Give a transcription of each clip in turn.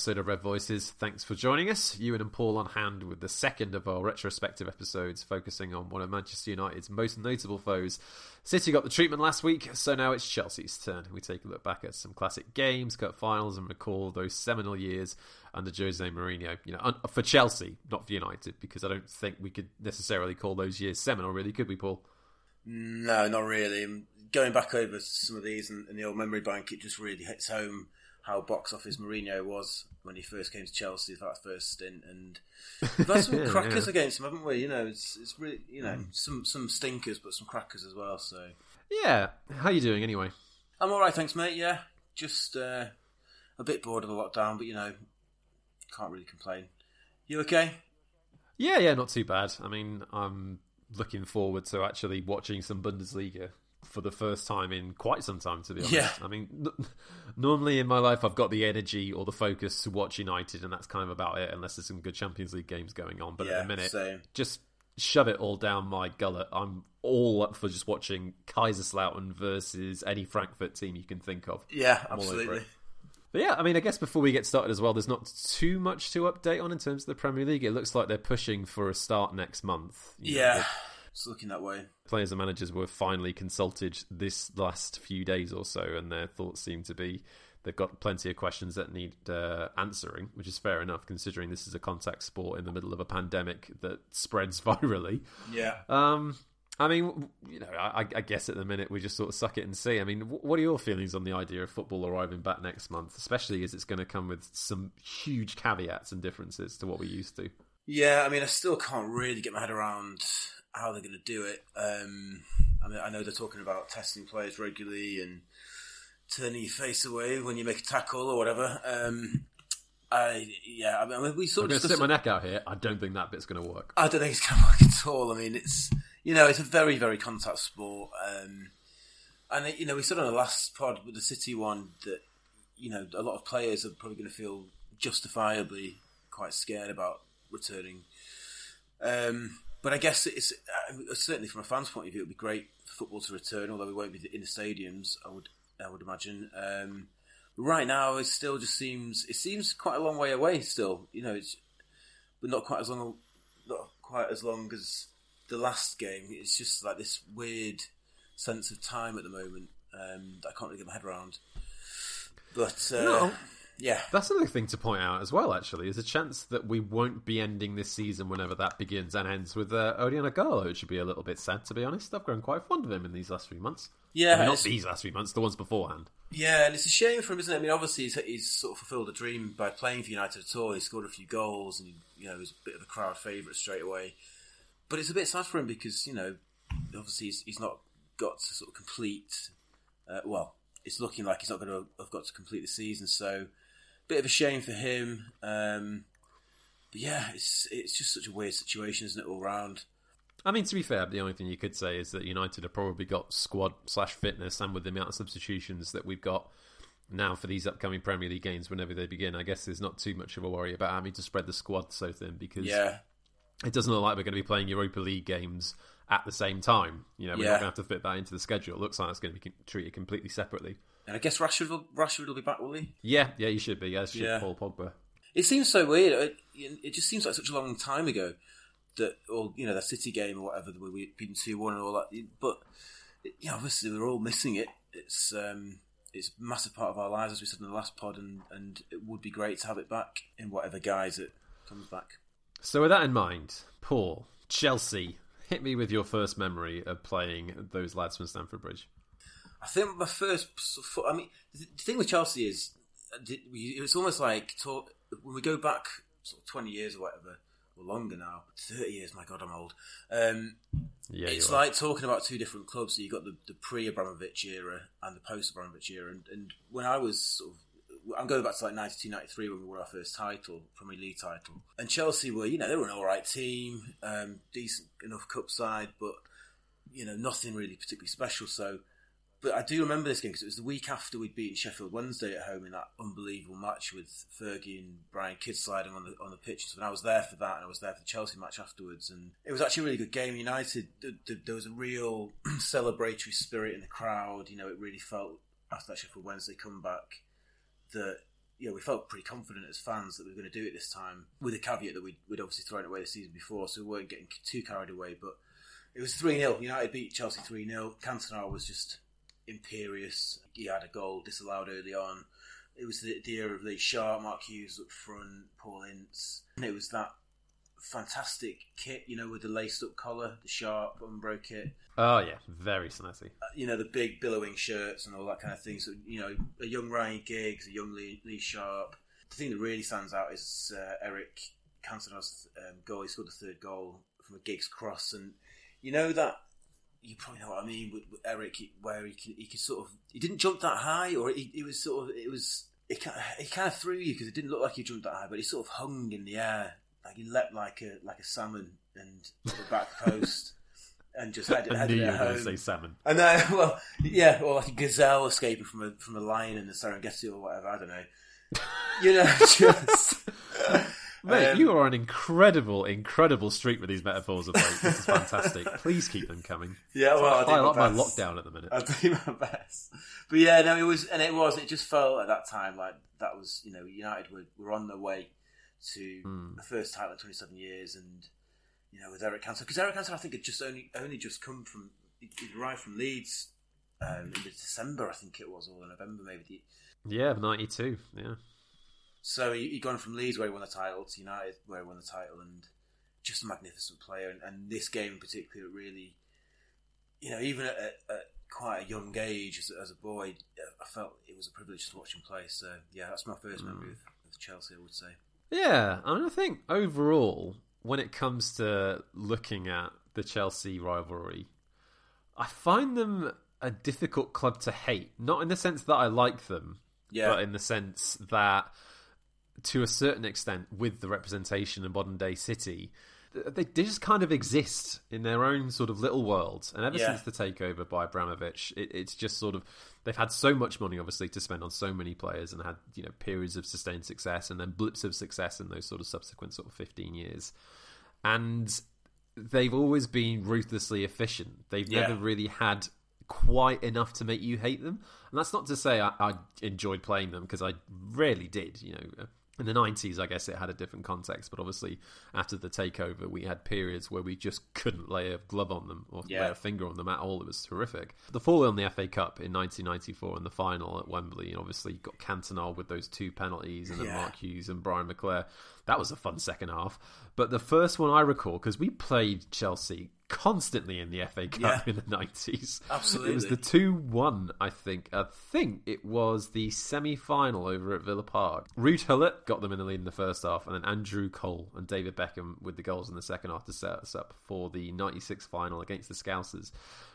episode of Red Voices. Thanks for joining us. Ewan and Paul on hand with the second of our retrospective episodes, focusing on one of Manchester United's most notable foes. City got the treatment last week, so now it's Chelsea's turn. We take a look back at some classic games, cup finals, and recall those seminal years under Jose Mourinho. You know, for Chelsea, not for United, because I don't think we could necessarily call those years seminal, really, could we, Paul? No, not really. Going back over some of these in, in the old memory bank, it just really hits home how box office Mourinho was when he first came to Chelsea for that first stint, and we've had some crackers yeah. against him, haven't we? You know, it's it's really you know mm. some some stinkers, but some crackers as well. So yeah, how you doing anyway? I'm all right, thanks, mate. Yeah, just uh, a bit bored of the lockdown, but you know, can't really complain. You okay? Yeah, yeah, not too bad. I mean, I'm looking forward to actually watching some Bundesliga for the first time in quite some time, to be honest. Yeah. I mean, n- normally in my life, I've got the energy or the focus to watch United, and that's kind of about it, unless there's some good Champions League games going on. But yeah, at the minute, same. just shove it all down my gullet. I'm all up for just watching Kaiserslautern versus any Frankfurt team you can think of. Yeah, absolutely. But yeah, I mean, I guess before we get started as well, there's not too much to update on in terms of the Premier League. It looks like they're pushing for a start next month. yeah. Know, it's looking that way. Players and managers were finally consulted this last few days or so, and their thoughts seem to be they've got plenty of questions that need uh, answering, which is fair enough considering this is a contact sport in the middle of a pandemic that spreads virally. Yeah. Um, I mean, you know, I, I, guess at the minute we just sort of suck it and see. I mean, what are your feelings on the idea of football arriving back next month, especially as it's going to come with some huge caveats and differences to what we used to? Yeah, I mean, I still can't really get my head around how they're going to do it. Um, I mean, I know they're talking about testing players regularly and turning your face away when you make a tackle or whatever. Um, I yeah, I mean, we sort I'm of going to stick my neck out here. I don't think that bit's going to work. I don't think it's going to work at all. I mean, it's you know, it's a very very contact sport, um, and it, you know, we said on the last pod with the City one that you know a lot of players are probably going to feel justifiably quite scared about returning. Um, but I guess it's uh, certainly from a fan's point of view, it would be great for football to return. Although we won't be in the stadiums, I would I would imagine. Um, right now, it still just seems it seems quite a long way away. Still, you know, it's but not quite as long not quite as long as the last game. It's just like this weird sense of time at the moment um, that I can't really get my head around. But uh, no. Yeah. That's another thing to point out as well, actually. There's a chance that we won't be ending this season whenever that begins and ends with uh, Odion Ighalo, which should be a little bit sad, to be honest. I've grown quite fond of him in these last few months. Yeah. I mean, not these last few months, the ones beforehand. Yeah, and it's a shame for him, isn't it? I mean, obviously, he's, he's sort of fulfilled a dream by playing for United at all. He scored a few goals and, you know, he was a bit of a crowd favourite straight away. But it's a bit sad for him because, you know, obviously he's, he's not got to sort of complete, uh, well, it's looking like he's not going to have got to complete the season, so bit of a shame for him. Um, but yeah, it's it's just such a weird situation, isn't it, all round? I mean, to be fair, the only thing you could say is that United have probably got squad slash fitness, and with the amount of substitutions that we've got now for these upcoming Premier League games, whenever they begin, I guess there's not too much of a worry about having to spread the squad so thin because yeah. it doesn't look like we're going to be playing Europa League games at the same time. You know, we're yeah. not going to have to fit that into the schedule. It looks like it's going to be treated completely separately. And I guess Rashford will, Rashford will be back, will he? Yeah, yeah, he should be. Yeah, should yeah. Paul Pogba. It seems so weird. It, it, just seems like such a long time ago that, or you know, the City game or whatever, where we beaten two one and all that. But yeah, obviously we're all missing it. It's um, it's a massive part of our lives, as we said in the last pod, and and it would be great to have it back in whatever guise it comes back. So with that in mind, Paul Chelsea, hit me with your first memory of playing those lads from Stamford Bridge. I think my first. I mean, the thing with Chelsea is it was almost like talk, when we go back sort of twenty years or whatever, or longer now, thirty years. My God, I'm old. Um, yeah, it's like talking about two different clubs. So you got the, the pre Abramovich era and the post Abramovich era. And, and when I was sort of I'm going back to like 92, 93 when we won our first title, Premier League title. And Chelsea were, you know, they were an all right team, um, decent enough cup side, but, you know, nothing really particularly special. So but I do remember this game because it was the week after we'd beaten Sheffield Wednesday at home in that unbelievable match with Fergie and Brian Kidd sliding on the on the pitch. So I was there for that, and I was there for the Chelsea match afterwards, and it was actually a really good game. United, there was a real celebratory spirit in the crowd. You know, it really felt after that Sheffield Wednesday comeback that you know, we felt pretty confident as fans that we were going to do it this time, with a caveat that we'd, we'd obviously thrown away the season before, so we weren't getting too carried away. But it was 3 0. United beat Chelsea 3 0. Cantona was just imperious. He had a goal disallowed early on. It was the, the era of Lee Sharpe, Mark Hughes up front, Paul Ince. And it was that fantastic kit, you know, with the laced up collar, the sharp Umbro kit. Oh yeah, very snazzy. Uh, you know, the big billowing shirts and all that kind of thing. So you know, a young Ryan Giggs, a young Lee, Lee Sharpe. The thing that really stands out is uh, Eric Cantona's um, goal. He scored the third goal from a Giggs cross, and you know that you probably know what I mean with, with Eric, where he can, he could sort of he didn't jump that high, or he, he was sort of it was it kind of, it kind of threw you because it didn't look like he jumped that high, but he sort of hung in the air, like he leapt like a like a salmon and the back post. And just had, I had knew it at home. say salmon. And then, well, yeah, or like a gazelle escaping from a from a lion in the Serengeti or whatever. I don't know. You know, just Mate, Um, you are an incredible, incredible streak with these metaphors of late. This is fantastic. Please keep them coming. yeah. Well, I, I like my lockdown at the minute. I'll do my best. But yeah, no, it was, and it was. It just felt at that time like that was, you know, United were, were on their way to Hmm. the first title in 27 years, and you know, with Eric Cantona, because Eric Cantona, I think, had just only only just come from, he he arrived from Leeds um, in December, I think it was, or November maybe. Yeah, 92. Yeah. So he he gone from Leeds where he won the title to United where he won the title, and just a magnificent player. And, and this game in particular, really, you know, even at, at, at quite a young age as, as a boy, I felt it was a privilege to watch him play. So yeah, that's my first memory mm. of, of Chelsea. I would say. Yeah, I mean, I think overall, when it comes to looking at the Chelsea rivalry, I find them a difficult club to hate. Not in the sense that I like them, Yeah, but in the sense that, to a certain extent, with the representation in modern day City, they, they just kind of exist in their own sort of little world And ever Yeah. since the takeover by Abramovich, it, it's just sort of they've had so much money, obviously, to spend on so many players, and had you know periods of sustained success and then blips of success in those sort of subsequent sort of fifteen years, and they've always been ruthlessly efficient. They've Yeah. never really had quite enough to make you hate them. And that's not to say I, I enjoyed playing them because I rarely did. You know, in the nineties, I guess it had a different context. But obviously, after the takeover, we had periods where we just couldn't lay a glove on them or Yeah. lay a finger on them at all. It was horrific. The fall in the FA Cup in 1994 and the final at Wembley, and obviously got Cantona with those two penalties, and then Yeah. Mark Hughes and Brian McClair. That was a fun second half. But the first one I recall, because we played Chelsea constantly in the FA Cup Yeah. in the 90s. Absolutely. It was the 2 1, I think. I think it was the semi final over at Villa Park. Ruud Gullit got them in the lead in the first half, and then Andrew Cole and David Beckham with the goals in the second half to set us up for the 96 final against the Scousers.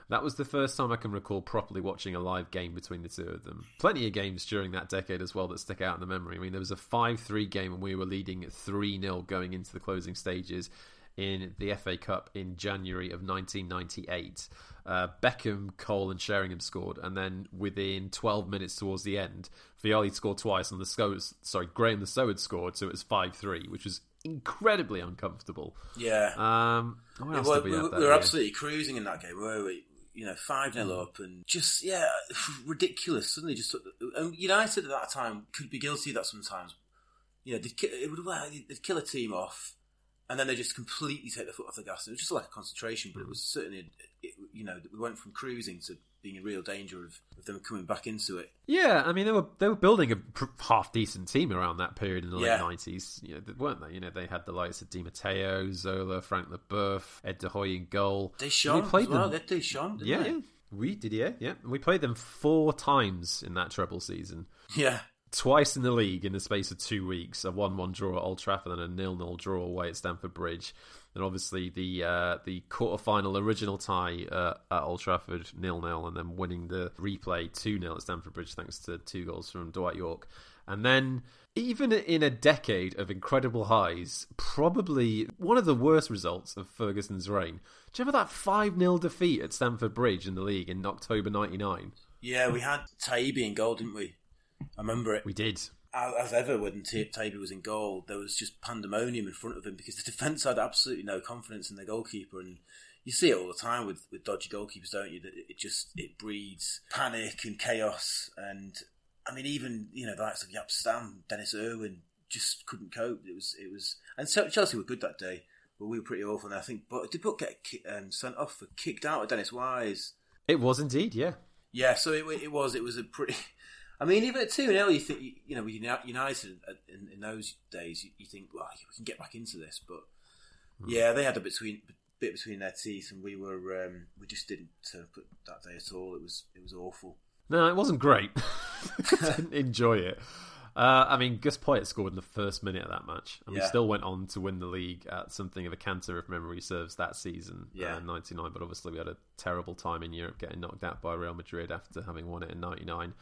That was the first time I can recall properly watching a live game between the two of them. Plenty of games during that decade as well that stick out in the memory. I mean, there was a 5 3 game and we were leading 3 0 going into the closing stages in the FA Cup in January of 1998. Uh, Beckham, Cole, and Sheringham scored, and then within 12 minutes towards the end, Vialli scored twice, and the Sco- sorry Graeme Le Saux had scored, so it was 5 3, which was incredibly uncomfortable. yeah. Um, what else Well, we, we, we, were absolutely cruising in that game, were we? You know, five 0 mm. up and just yeah, ridiculous. Suddenly, just took the- and United at that time could be guilty of that sometimes. You know, they'd, it would well, they'd kill a team off, and then they just completely take the foot off the gas. It was just like a concentration, but it mm. was certainly, it, you know, we went from cruising to being in real danger of, of them coming back into it. Yeah, I mean they were they were building a pr- half decent team around that period in the Yeah. late nineties. You know, weren't they? You know, they had the likes of Di Matteo, Zola, Frank Leboeuf, Ed de Goey in goal. They shone We played well. them. They, shone, Yeah, they? yeah, we did. Yeah, yeah. We played them four times in that treble season. yeah. Twice in the league in the space of two weeks. A one-one draw at Old Trafford and a nil-nil draw away at Stamford Bridge. And obviously the uh, the quarter-final original tie uh, at Old Trafford nil-nil, and then winning the replay two 0 at Stamford Bridge thanks to two goals from Dwight Yorke. And then even in a decade of incredible highs, probably one of the worst results of Ferguson's reign. Do you remember that 5 0 defeat at Stamford Bridge in the league in October 99? Yeah, we had Taibi in goal, didn't we? I remember it. We did. As ever when Taibi was in goal, there was just pandemonium in front of him because the defence had absolutely no confidence in their goalkeeper, and you see it all the time with, with dodgy goalkeepers, don't you? That it just it breeds panic and chaos, and I mean, even you know the likes of Jaap Stam, Denis Irwin just couldn't cope. It was it was, and so Chelsea were good that day, but we were pretty awful. And I think, but did Butt get um, sent off for kicked out of Dennis Wise? It was indeed, yeah, yeah. So it, it was it was a pretty. I mean, even at two 0 you think you know with United in, in those days, you, you, think, well, we can get back into this, but mm. yeah, they had a between bit between their teeth, and we were um, we just didn't turn up that day at all. It was it was awful. No, it wasn't great. didn't enjoy it. Uh, I mean, Gus Poyet scored in the first minute of that match, and yeah. we still went on to win the league at something of a canter, if memory serves, that season, uh, yeah, uh, '99. But obviously, we had a terrible time in Europe, getting knocked out by Real Madrid after having won it in '99.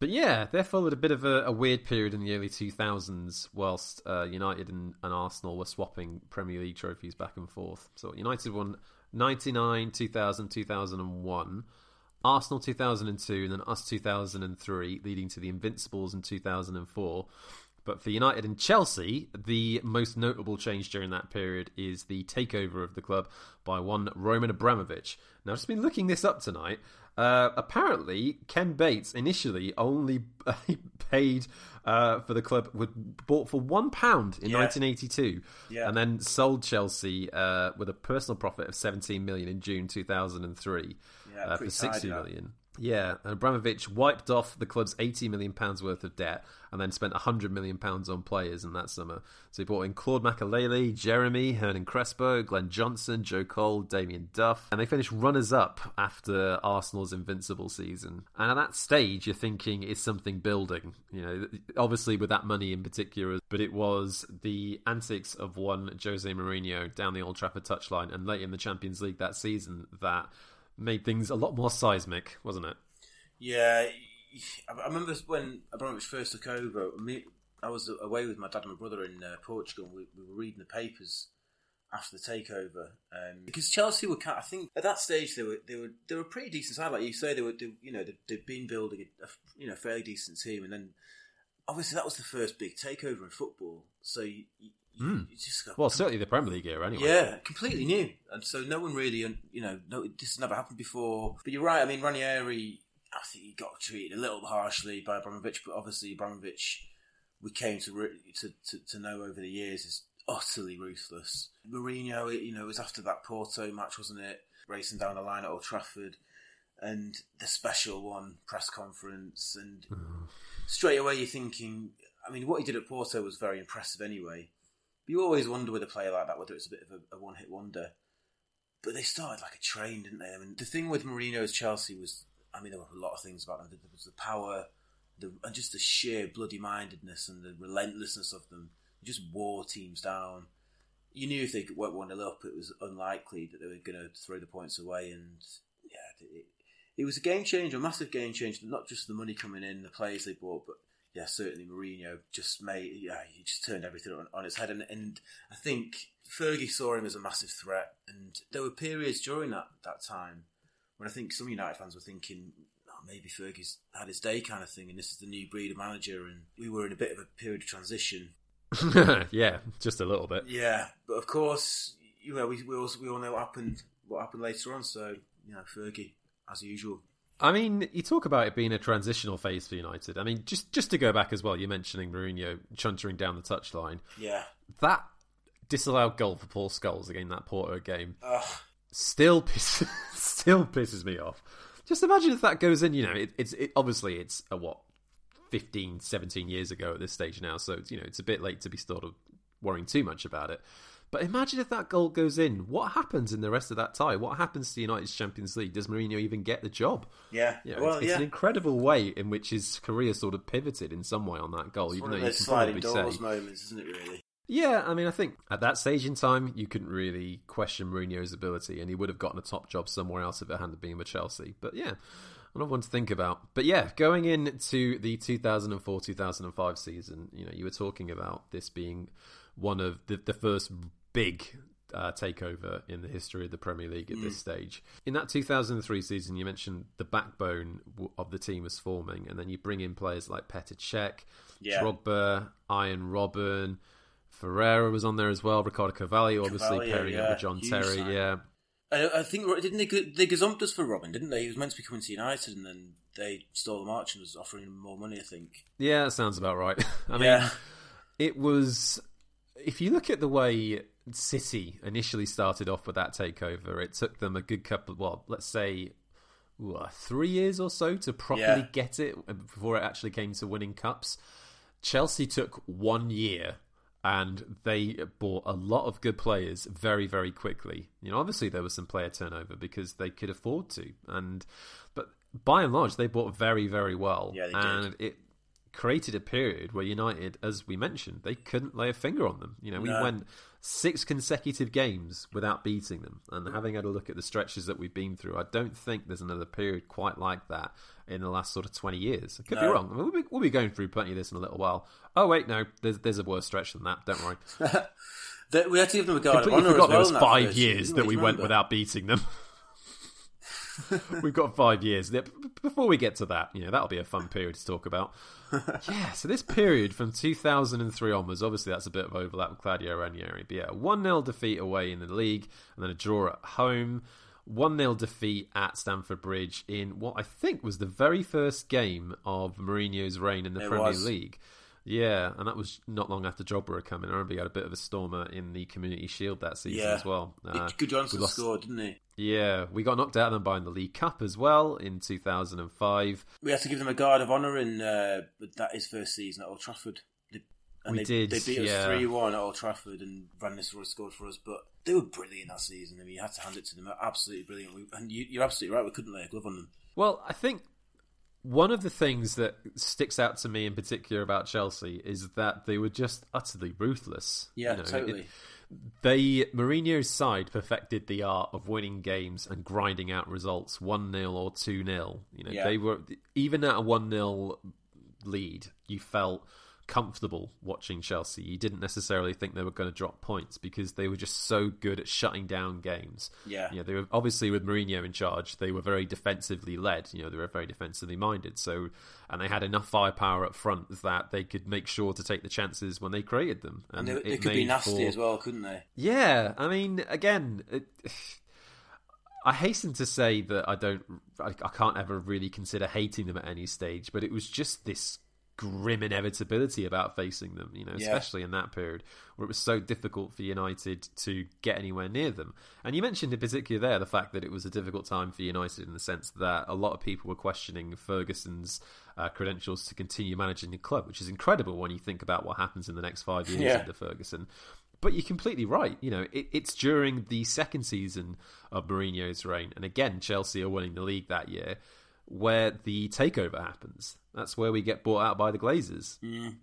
But yeah, they followed a bit of a, a, weird period in the early 2000s, whilst uh, United and, and, Arsenal were swapping Premier League trophies back and forth. So United won 99, 2000, 2001. Arsenal 2002 and then us 2003, leading to the Invincibles in 2004. But for United and Chelsea, the most notable change during that period is the takeover of the club by one Roman Abramovich. Now, I've just been looking this up tonight. Uh, apparently, Ken Bates initially only paid uh, for the club, was bought for one pound in yeah. 1982, yeah. and then sold Chelsea uh, with a personal profit of 17 million in June 2003 yeah, uh, for 60 million. Yeah, and Abramovich wiped off the club's 80 million pounds worth of debt and then spent 100 million pounds on players in that summer. So he brought in Claude Makélélé, Geremi, Hernan Crespo, Glenn Johnson, Joe Cole, Damien Duff, and they finished runners up after Arsenal's invincible season. And at that stage, you're thinking is something building. You know, obviously with that money in particular, but it was the antics of one Jose Mourinho down the Old Trafford touchline and late in the Champions League that season that made things a lot more seismic, wasn't it? Yeah, I remember when Abramovich first took over. I was away with my dad and my brother in uh, Portugal. We, we, were reading the papers after the takeover um, because Chelsea were. I think at that stage they were they were they were a pretty decent side. Like you say, they were they, you know they, had been building a, you know fairly decent team, and then obviously that was the first big takeover in football. So you, Mm. Got, well, certainly the Premier League era, anyway. Yeah, completely new, and so no one really, you know, no, this has never happened before. But you're right. I mean, Ranieri, I think he got treated a little harshly by Abramovich, but obviously Abramovich, we came to to, to, to know over the years is utterly ruthless. Mourinho, you know, it was after that Porto match, wasn't it? Racing down the line at Old Trafford, and the special one press conference, and mm. straight away you're thinking. I mean, what he did at Porto was very impressive anyway you always wonder with a player like that whether it's a bit of a, a one hit wonder. But they started like a train, didn't they? I mean, the thing with Mourinho's Chelsea was, I mean, there were a lot of things about them. There was the power, the, and just the sheer bloody mindedness and the relentlessness of them. just wore teams down. You knew if they went one 0 up, it was unlikely that they were going to throw the points away. And yeah, it, it was a game changer, a massive game changer. Not just the money coming in, the players they bought, but yeah, certainly Mourinho just made yeah he just turned everything on, on its head, and, and I think Fergie saw him as a massive threat, and there were periods during that that time when I think some United fans were thinking. Oh, maybe Fergie's had his day, kind of thing, and this is the new breed of manager, and we were in a bit of a period of transition. yeah, just a little bit. Yeah, but of course, you know, we we, also, we all know what happened what happened later on. So you know, Fergie, as usual, I mean, you talk about it being a transitional phase for United. I mean, just just to go back as well, you're mentioning Mourinho chuntering down the touchline. Yeah. That disallowed goal for Paul Scholes again that Porto game Ugh. still pisses, still pisses me off. Just imagine if that goes in. You know, it, it's it, obviously it's a what 15, 17 years ago at this stage now, so you know it's a bit late to be sort of worrying too much about it. But imagine if that goal goes in. What happens in the rest of that tie? What happens to United's Champions League? Does Mourinho even get the job? Yeah, you know, well, it's, it's yeah. an incredible way in which his career sort of pivoted in some way on that goal. It's even though you can probably say moments, isn't it? Really. Yeah, I mean, I think at that stage in time, you couldn't really question Mourinho's ability, and he would have gotten a top job somewhere else if it hadn't been with Chelsea. But yeah, another one to think about. But yeah, going into the 2004-2005 season, you know, you were talking about this being one of the, the first big uh, takeover in the history of the Premier League at mm. this stage. In that 2003 season, you mentioned the backbone of the team was forming, and then you bring in players like Petr Cech, yeah. Drogba, Arjen Robben, Ferreira was on there as well, Ricardo Cavalli, obviously Carvalho, pairing yeah. up with John Huge Terry, yeah. I, I think didn't they they gazumped us for Robben, didn't they? He was meant to be coming to United, and then they stole the march and was offering him more money. I think. Yeah, that sounds about right. I mean, yeah. it was. If you look at the way City initially started off with that takeover, it took them a good couple. Well, let's say ooh, three years or so to properly yeah. get it uh, before it actually came to winning cups. Chelsea took one year and they bought a lot of good players very very quickly you know obviously there was some player turnover because they could afford to and but by and large they bought very very well yeah, and did. it created a period where united as we mentioned they couldn't lay a finger on them you know we no. went six consecutive games without beating them. And having had a look at the stretches that we've been through, I don't think there's another period quite like that in the last sort of 20 years. I could no. be wrong. I mean, we'll, be, we'll, be, going through plenty of this in a little while. Oh, wait, no, there's, there's a worse stretch than that. Don't worry. we had to give them a guard Completely forgot well there was five years that we went without beating them. We've got five years. Before we get to that, you know, that'll be a fun period to talk about. yeah, so this period from 2003 onwards, obviously that's a bit of overlap with Claudio Ranieri. But yeah, 1 0 defeat away in the league, and then a draw at home. 1 0 defeat at Stamford Bridge in what I think was the very first game of Mourinho's reign in the it Premier was. League. Yeah, and that was not long after Jobber coming. I remember he had a bit of a stormer in the Community Shield that season yeah. as well. Uh, Gudjohnsen lost... scored, didn't he? Yeah, we got knocked out of them by in the League Cup as well in 2005. We had to give them a guard of honour in uh, that his first season at Old Trafford. and we they, did. They beat us three one at Old Trafford, and Van Nistelrooy scored for us. But they were brilliant that season. I mean, you had to hand it to them. Absolutely brilliant. And you, are absolutely right. We couldn't lay a glove on them. Well, I think one of the things that sticks out to me in particular about Chelsea is that they were just utterly ruthless. Yeah, you know, totally. It, they Mourinho's side perfected the art of winning games and grinding out results, one 0 or two 0 You know, yeah. they were even at a one 0 lead, you felt comfortable watching Chelsea. You didn't necessarily think they were going to drop points because they were just so good at shutting down games. Yeah, yeah. They were obviously with Mourinho in charge. They were very defensively led. You know, they were very defensively minded. So, and they had enough firepower up front that they could make sure to take the chances when they created them. And, and they, they could be nasty for... as well, couldn't they? Yeah, I mean, again. It... I hasten to say that I don't, I, I, can't ever really consider hating them at any stage, but it was just this grim inevitability about facing them, you know, yeah. especially in that period where it was so difficult for United to get anywhere near them. And you mentioned in particular there the fact that it was a difficult time for United in the sense that a lot of people were questioning Ferguson's uh, credentials to continue managing the club, which is incredible when you think about what happens in the next five years yeah. under Ferguson. But you're completely right. You know, it, it's during the second season of Mourinho's reign, and again, Chelsea are winning the league that year where the takeover happens. That's where we get bought out by the Glazers. Mm.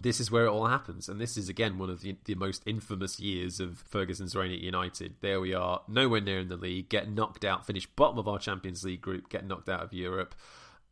This is where it all happens, and this is again one of the, the most infamous years of Ferguson's reign at United. There we are, nowhere near in the league, get knocked out, finish bottom of our Champions League group, get knocked out of Europe,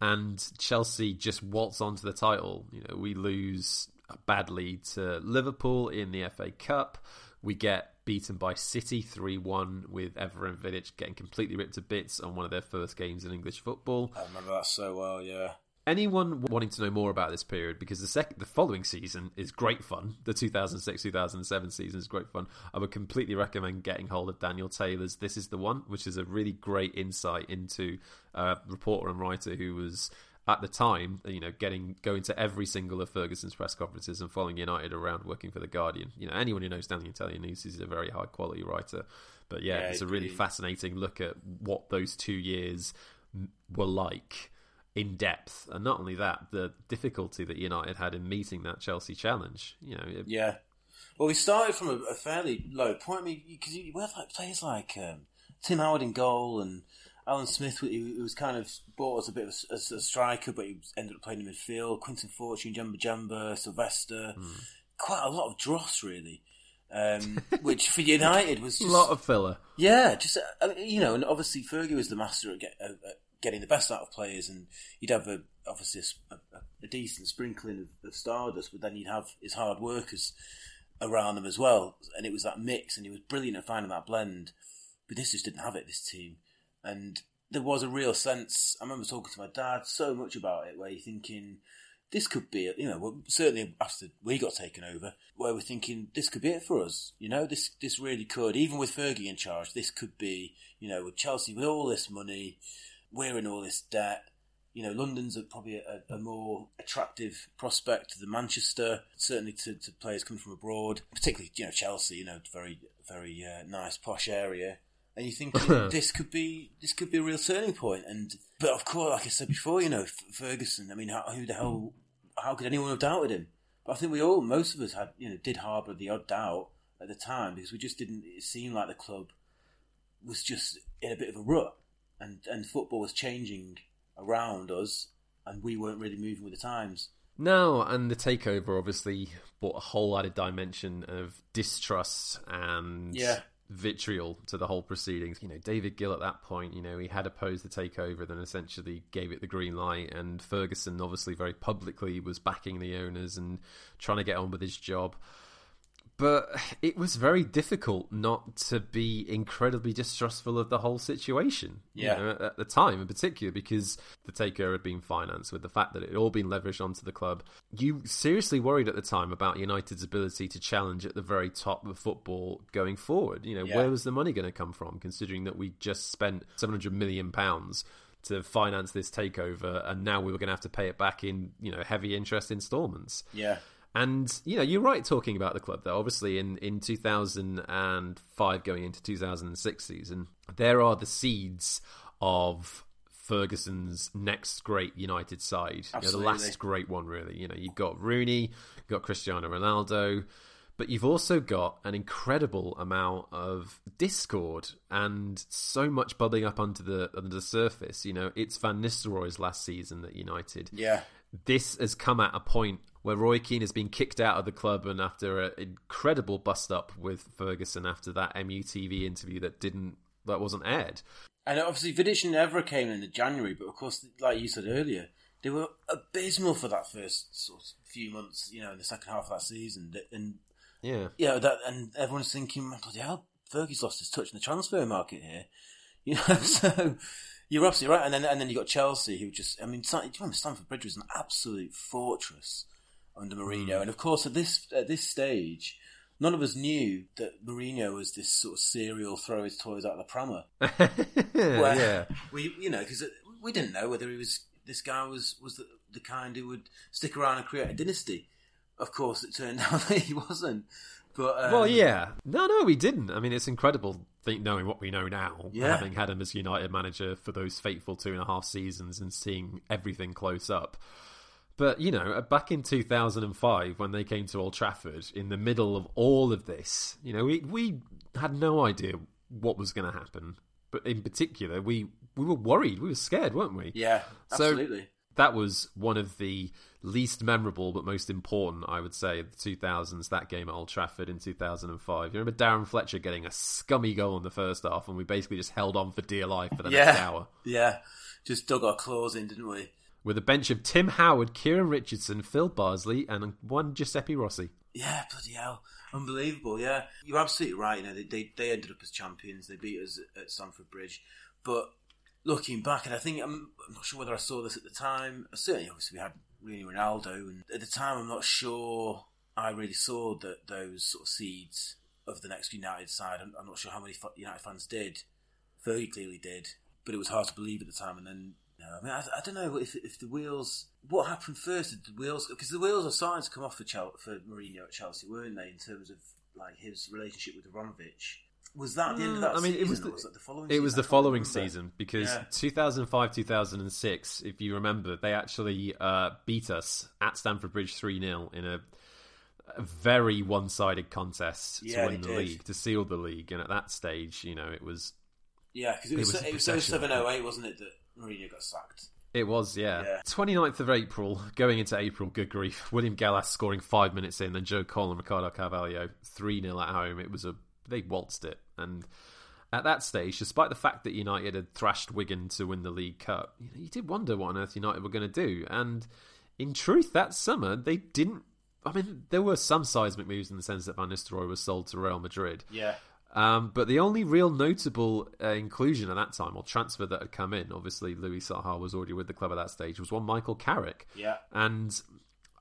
and Chelsea just waltz onto the title. You know, we lose badly to Liverpool in the FA Cup. We get beaten by City 3 1 with Evra Vidic getting completely ripped to bits on one of their first games in English football. I remember that so well, yeah. Anyone wanting to know more about this period, because the second, the following season is great fun. The 2006-2007 season is great fun. I would completely recommend getting hold of Daniel Taylor's "This Is the One," which is a really great insight into a reporter and writer who was at the time, you know, getting going to every single of Ferguson's press conferences and following United around, working for the Guardian. You know, anyone who knows Daniel Taylor knows he's a very high quality writer. But yeah, yeah it's a really fascinating look at what those two years were like in depth, and not only that, the difficulty that United had in meeting that Chelsea challenge. You know, it, yeah. Well, we started from a, a fairly low point. I mean, because you have like players like um, Tim Howard in goal and Alan Smith, he, was kind of bought as a bit of a, as a striker, but he ended up playing in midfield. Quinton Fortune, Djemba Djemba, Silvestre, mm. quite a lot of dross really. Um, which for United was just, a lot of filler. Yeah, just uh, you know, and obviously Fergie was the master at, get, uh, at, getting the best out of players, and you'd have a, obviously a, a decent sprinkling of, of, stardust, but then you'd have his hard workers around them as well, and it was that mix, and he was brilliant at finding that blend. But this just didn't have it. This team, and there was a real sense. I remember talking to my dad so much about it, where you're thinking this could be, you know, certainly after we got taken over, where we're thinking this could be it for us. You know, this this really could, even with Fergie in charge, this could be, you know, with Chelsea with all this money, we're in all this debt. You know, London's a, probably a, a, more attractive prospect than Manchester, certainly to, to players coming from abroad, particularly, you know, Chelsea, you know, very, very uh, nice, posh area and you think this could be this could be a real turning point. And but of course, like I said before, you know Ferguson. I mean, how, who the hell? How could anyone have doubted him? But I think we all, most of us, had you know did harbour the odd doubt at the time because we just didn't. It seemed like the club was just in a bit of a rut, and and football was changing around us, and we weren't really moving with the times. No, and the takeover obviously brought a whole added dimension of distrust and yeah vitriol to the whole proceedings. You know, David Gill at that point, you know, he had opposed the takeover, then essentially gave it the green light, and Ferguson obviously very publicly was backing the owners and trying to get on with his job but it was very difficult not to be incredibly distrustful of the whole situation. Yeah. You know, at the time, in particular, because the takeover had been financed with the fact that it had all been leveraged onto the club. You seriously worried at the time about United's ability to challenge at the very top of football going forward. You know, yeah. where was the money going to come from, considering that we just spent seven hundred million pounds to finance this takeover, and now we were going to have to pay it back in you know heavy interest installments. Yeah. And you know, you're right talking about the club though. Obviously, in in 2005 going into 2006 season, there are the seeds of Ferguson's next great United side. You know, the last great one, really. You know, you've got Rooney, you've got Cristiano Ronaldo, but you've also got an incredible amount of discord and so much bubbling up under the under the surface. You know, it's Van Nistelrooy's last season at United. Yeah. This has come at a point where Roy Keane has been kicked out of the club and after an incredible bust up with Ferguson after that MUTV interview that didn't that wasn't aired. And obviously Vidic never came in the January, but of course, like you said earlier, they were abysmal for that first sort of few months, you know, in the second half of that season. And yeah, yeah, that and everyone's thinking, bloody hell, Fergie's lost his touch in the transfer market here. You know, so you're absolutely right. And then and then you got Chelsea, who just, I mean, do you remember Stamford Bridge was an absolute fortress under Mourinho. Mm. And of course, at this at this stage, none of us knew that Mourinho was this sort of serial throw his toys out of the prammer. yeah, we you know because we didn't know whether he was this guy was was the, the kind who would stick around and create a dynasty. Of course, it turned out that he wasn't. But um, well, yeah, no, no, we didn't. I mean, it's incredible think knowing what we know now, yeah. having had him as United manager for those fateful two and a half seasons and seeing everything close up. But you know, uh, back in 2005, when they came to Old Trafford, in the middle of all of this, you know, we we had no idea what was going to happen. But in particular, we we were worried, we were scared, weren't we? Yeah, absolutely. So that was one of the least memorable but most important, I would say, the 2000s. That game at Old Trafford in 2005. You remember Darren Fletcher getting a scummy goal in the first half, and we basically just held on for dear life for the yeah. next hour. Yeah, just dug our claws in, didn't we? With a bench of Tim Howard, Kieran Richardson, Phil Bardsley, and one Giuseppe Rossi. Yeah, bloody hell. Unbelievable, yeah. You're absolutely right. You know, they, they, they ended up as champions. They beat us at Stamford Bridge. But looking back, and I think, I'm, I'm not sure whether I saw this at the time. Certainly, obviously, we had Rooney Ronaldo. And at the time, I'm not sure I really saw that those sort of seeds of the next United side. I'm, I'm not sure how many United fans did. Fergie clearly did. But it was hard to believe at the time. And then no, I mean, I, I, don't know if if the wheels. What happened first? Did the wheels because the wheels are starting to come off for Chelsea, for Mourinho at Chelsea, weren't they? In terms of like his relationship with Abramovich. Was that the end of that? Season? I mean, it was the, was the following. Season? It was the following season because yeah. 2005, 2006. If you remember, they actually uh, beat us at Stamford Bridge three 0 in a, a very one-sided contest yeah, to win the did. league, to seal the league. And at that stage, you know, it was. Yeah, because it was it was, it was 0708, wasn't it? That Mourinho got sacked. It was, yeah. yeah. 29th of April, going into April, good grief. William Gallas scoring five minutes in, then Joe Cole and Ricardo Carvalho 3 0 at home. It was a. They waltzed it. And at that stage, despite the fact that United had thrashed Wigan to win the League Cup, you, know, you did wonder what on earth United were going to do. And in truth, that summer, they didn't. I mean, there were some seismic moves in the sense that Van Nistelrooy was sold to Real Madrid. Yeah. Um, but the only real notable uh, inclusion at that time, or transfer that had come in, obviously Louis Saha was already with the club at that stage, was one Michael Carrick. Yeah. And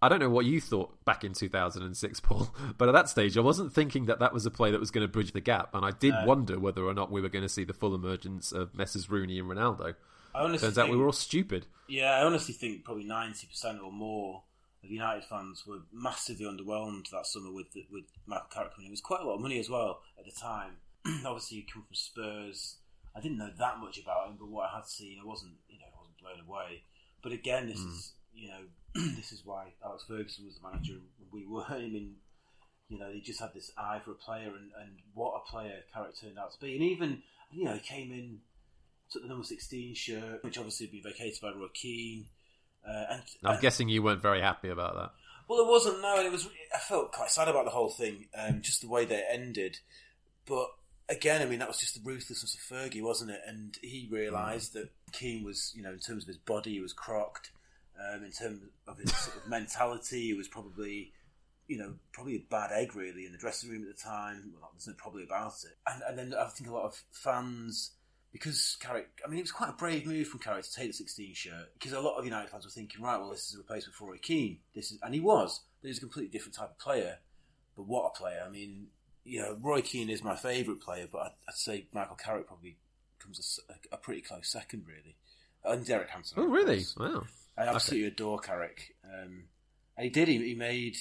I don't know what you thought back in 2006, Paul, but at that stage, I wasn't thinking that that was a play that was going to bridge the gap, and I did wonder whether or not we were going to see the full emergence of Messrs. Rooney and Ronaldo. Turns think, out we were all stupid. Yeah, I honestly think probably 90% or more of United fans were massively underwhelmed that summer with with Michael Carrick coming in. It was quite a lot of money as well at the time. Obviously, he come from Spurs. I didn't know that much about him, but what I had seen, I wasn't, you know, I wasn't blown away. But again, this mm. is, you know, this is why Alex Ferguson was the manager and we were. I mean, you know, he just had this eye for a player, and, and what a player Carrick turned out to be. And even, you know, he came in, took the number 16 shirt, which obviously would be vacated by Roy Keane. Uh, and I'm and, guessing you weren't very happy about that. Well, it wasn't. No, and it was. I felt quite sad about the whole thing, um, just the way they ended. But again, I mean, that was just the ruthlessness of Fergie, wasn't it? And he realised that Keane was, you know, in terms of his body, he was crocked. Um, in terms of his sort of mentality, he was probably, you know, probably a bad egg really in the dressing room at the time. Well, there's no probably about it. And, and then I think a lot of fans because Carrick, I mean, it was quite a brave move from Carrick to take the 16 shirt because a lot of United fans were thinking, right, well, this is a replacement for Roy Keane. This is, and he was, but he was a completely different type of player. But what a player! I mean, you know, Roy Keane is my favourite player, but I'd, I'd, say Michael Carrick probably comes a, a, pretty close second, really. And Derek Hansen. Oh, really? Wow! I absolutely okay. adore Carrick, um, and he did. He, he made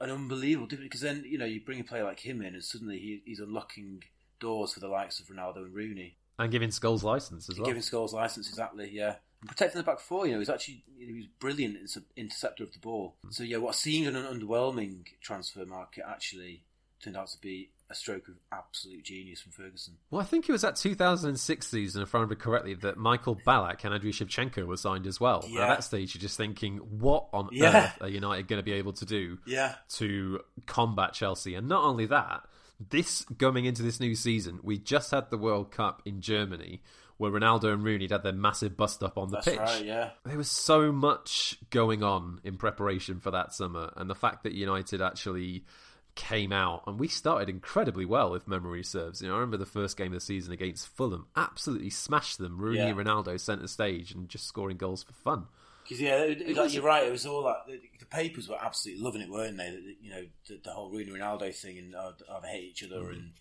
an unbelievable difference because then you know you bring a player like him in, and suddenly he, he's unlocking doors for the likes of Ronaldo and Rooney. And giving Scholes license as well. Giving Scholes license, exactly, yeah. And protecting the back four, you know, he's actually he was brilliant interceptor of the ball. Mm. So yeah, what seemed an underwhelming transfer market actually turned out to be a stroke of absolute genius from Ferguson. Well, I think it was that 2006 season, if I remember correctly, that Michael Ballack and Andriy Shevchenko were signed as well. Yeah. At that stage, you're just thinking, what on yeah. earth are United going to be able to do yeah. to combat Chelsea? And not only that, this going into this new season, we just had the World Cup in Germany where Ronaldo and Rooney had their massive bust up on the That's pitch. Right, yeah. There was so much going on in preparation for that summer, and the fact that United actually came out and we started incredibly well if memory serves. You know, I remember the first game of the season against Fulham, absolutely smashed them. Rooney yeah. and Ronaldo centre stage and just scoring goals for fun. Because yeah, it, it, like you're right. It was all that the, the, papers were absolutely loving it, weren't they? The, you know, the, the, whole Rooney Ronaldo thing and oh, oh, they hate each other mm. and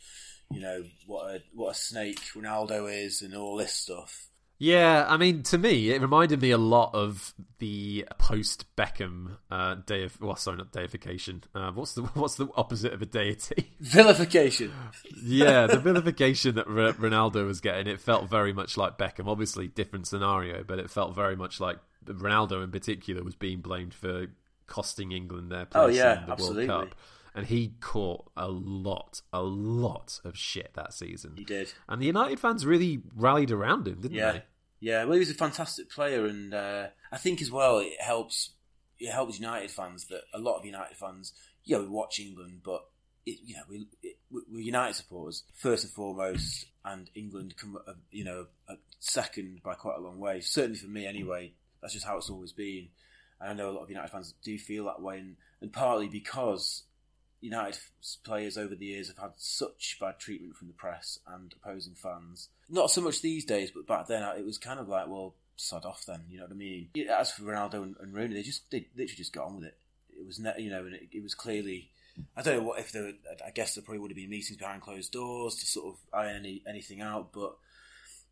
you know what a what a snake Ronaldo is and all this stuff. Yeah, I mean, to me, it reminded me a lot of the post Beckham uh, day of well, sorry, not deification. Uh, what's the what's the opposite of a deity? Vilification. yeah, the vilification that R- Ronaldo was getting. It felt very much like Beckham. Obviously, different scenario, but it felt very much like Ronaldo in particular was being blamed for costing England their oh, place oh, yeah, in the absolutely. World Cup and he caught a lot, a lot of shit that season. He did, and the United fans really rallied around him, didn't yeah. they? Yeah, well, he was a fantastic player, and uh, I think as well it helps. It helps United fans that a lot of United fans, yeah, we watch England, but it, you know, we, it, we're United supporters first and foremost, and England come, uh, you know, second by quite a long way. Certainly for me, anyway. That's just how it's always been. And I know a lot of United fans do feel that way, and, and partly because United players over the years have had such bad treatment from the press and opposing fans. Not so much these days, but back then it was kind of like, well, sod off then. You know what I mean? As for Ronaldo and, and Rooney, they just they literally just got on with it. It was ne- you know, and it, it was clearly. I don't know what if there. Were, I guess there probably would have been meetings behind closed doors to sort of iron any, anything out, but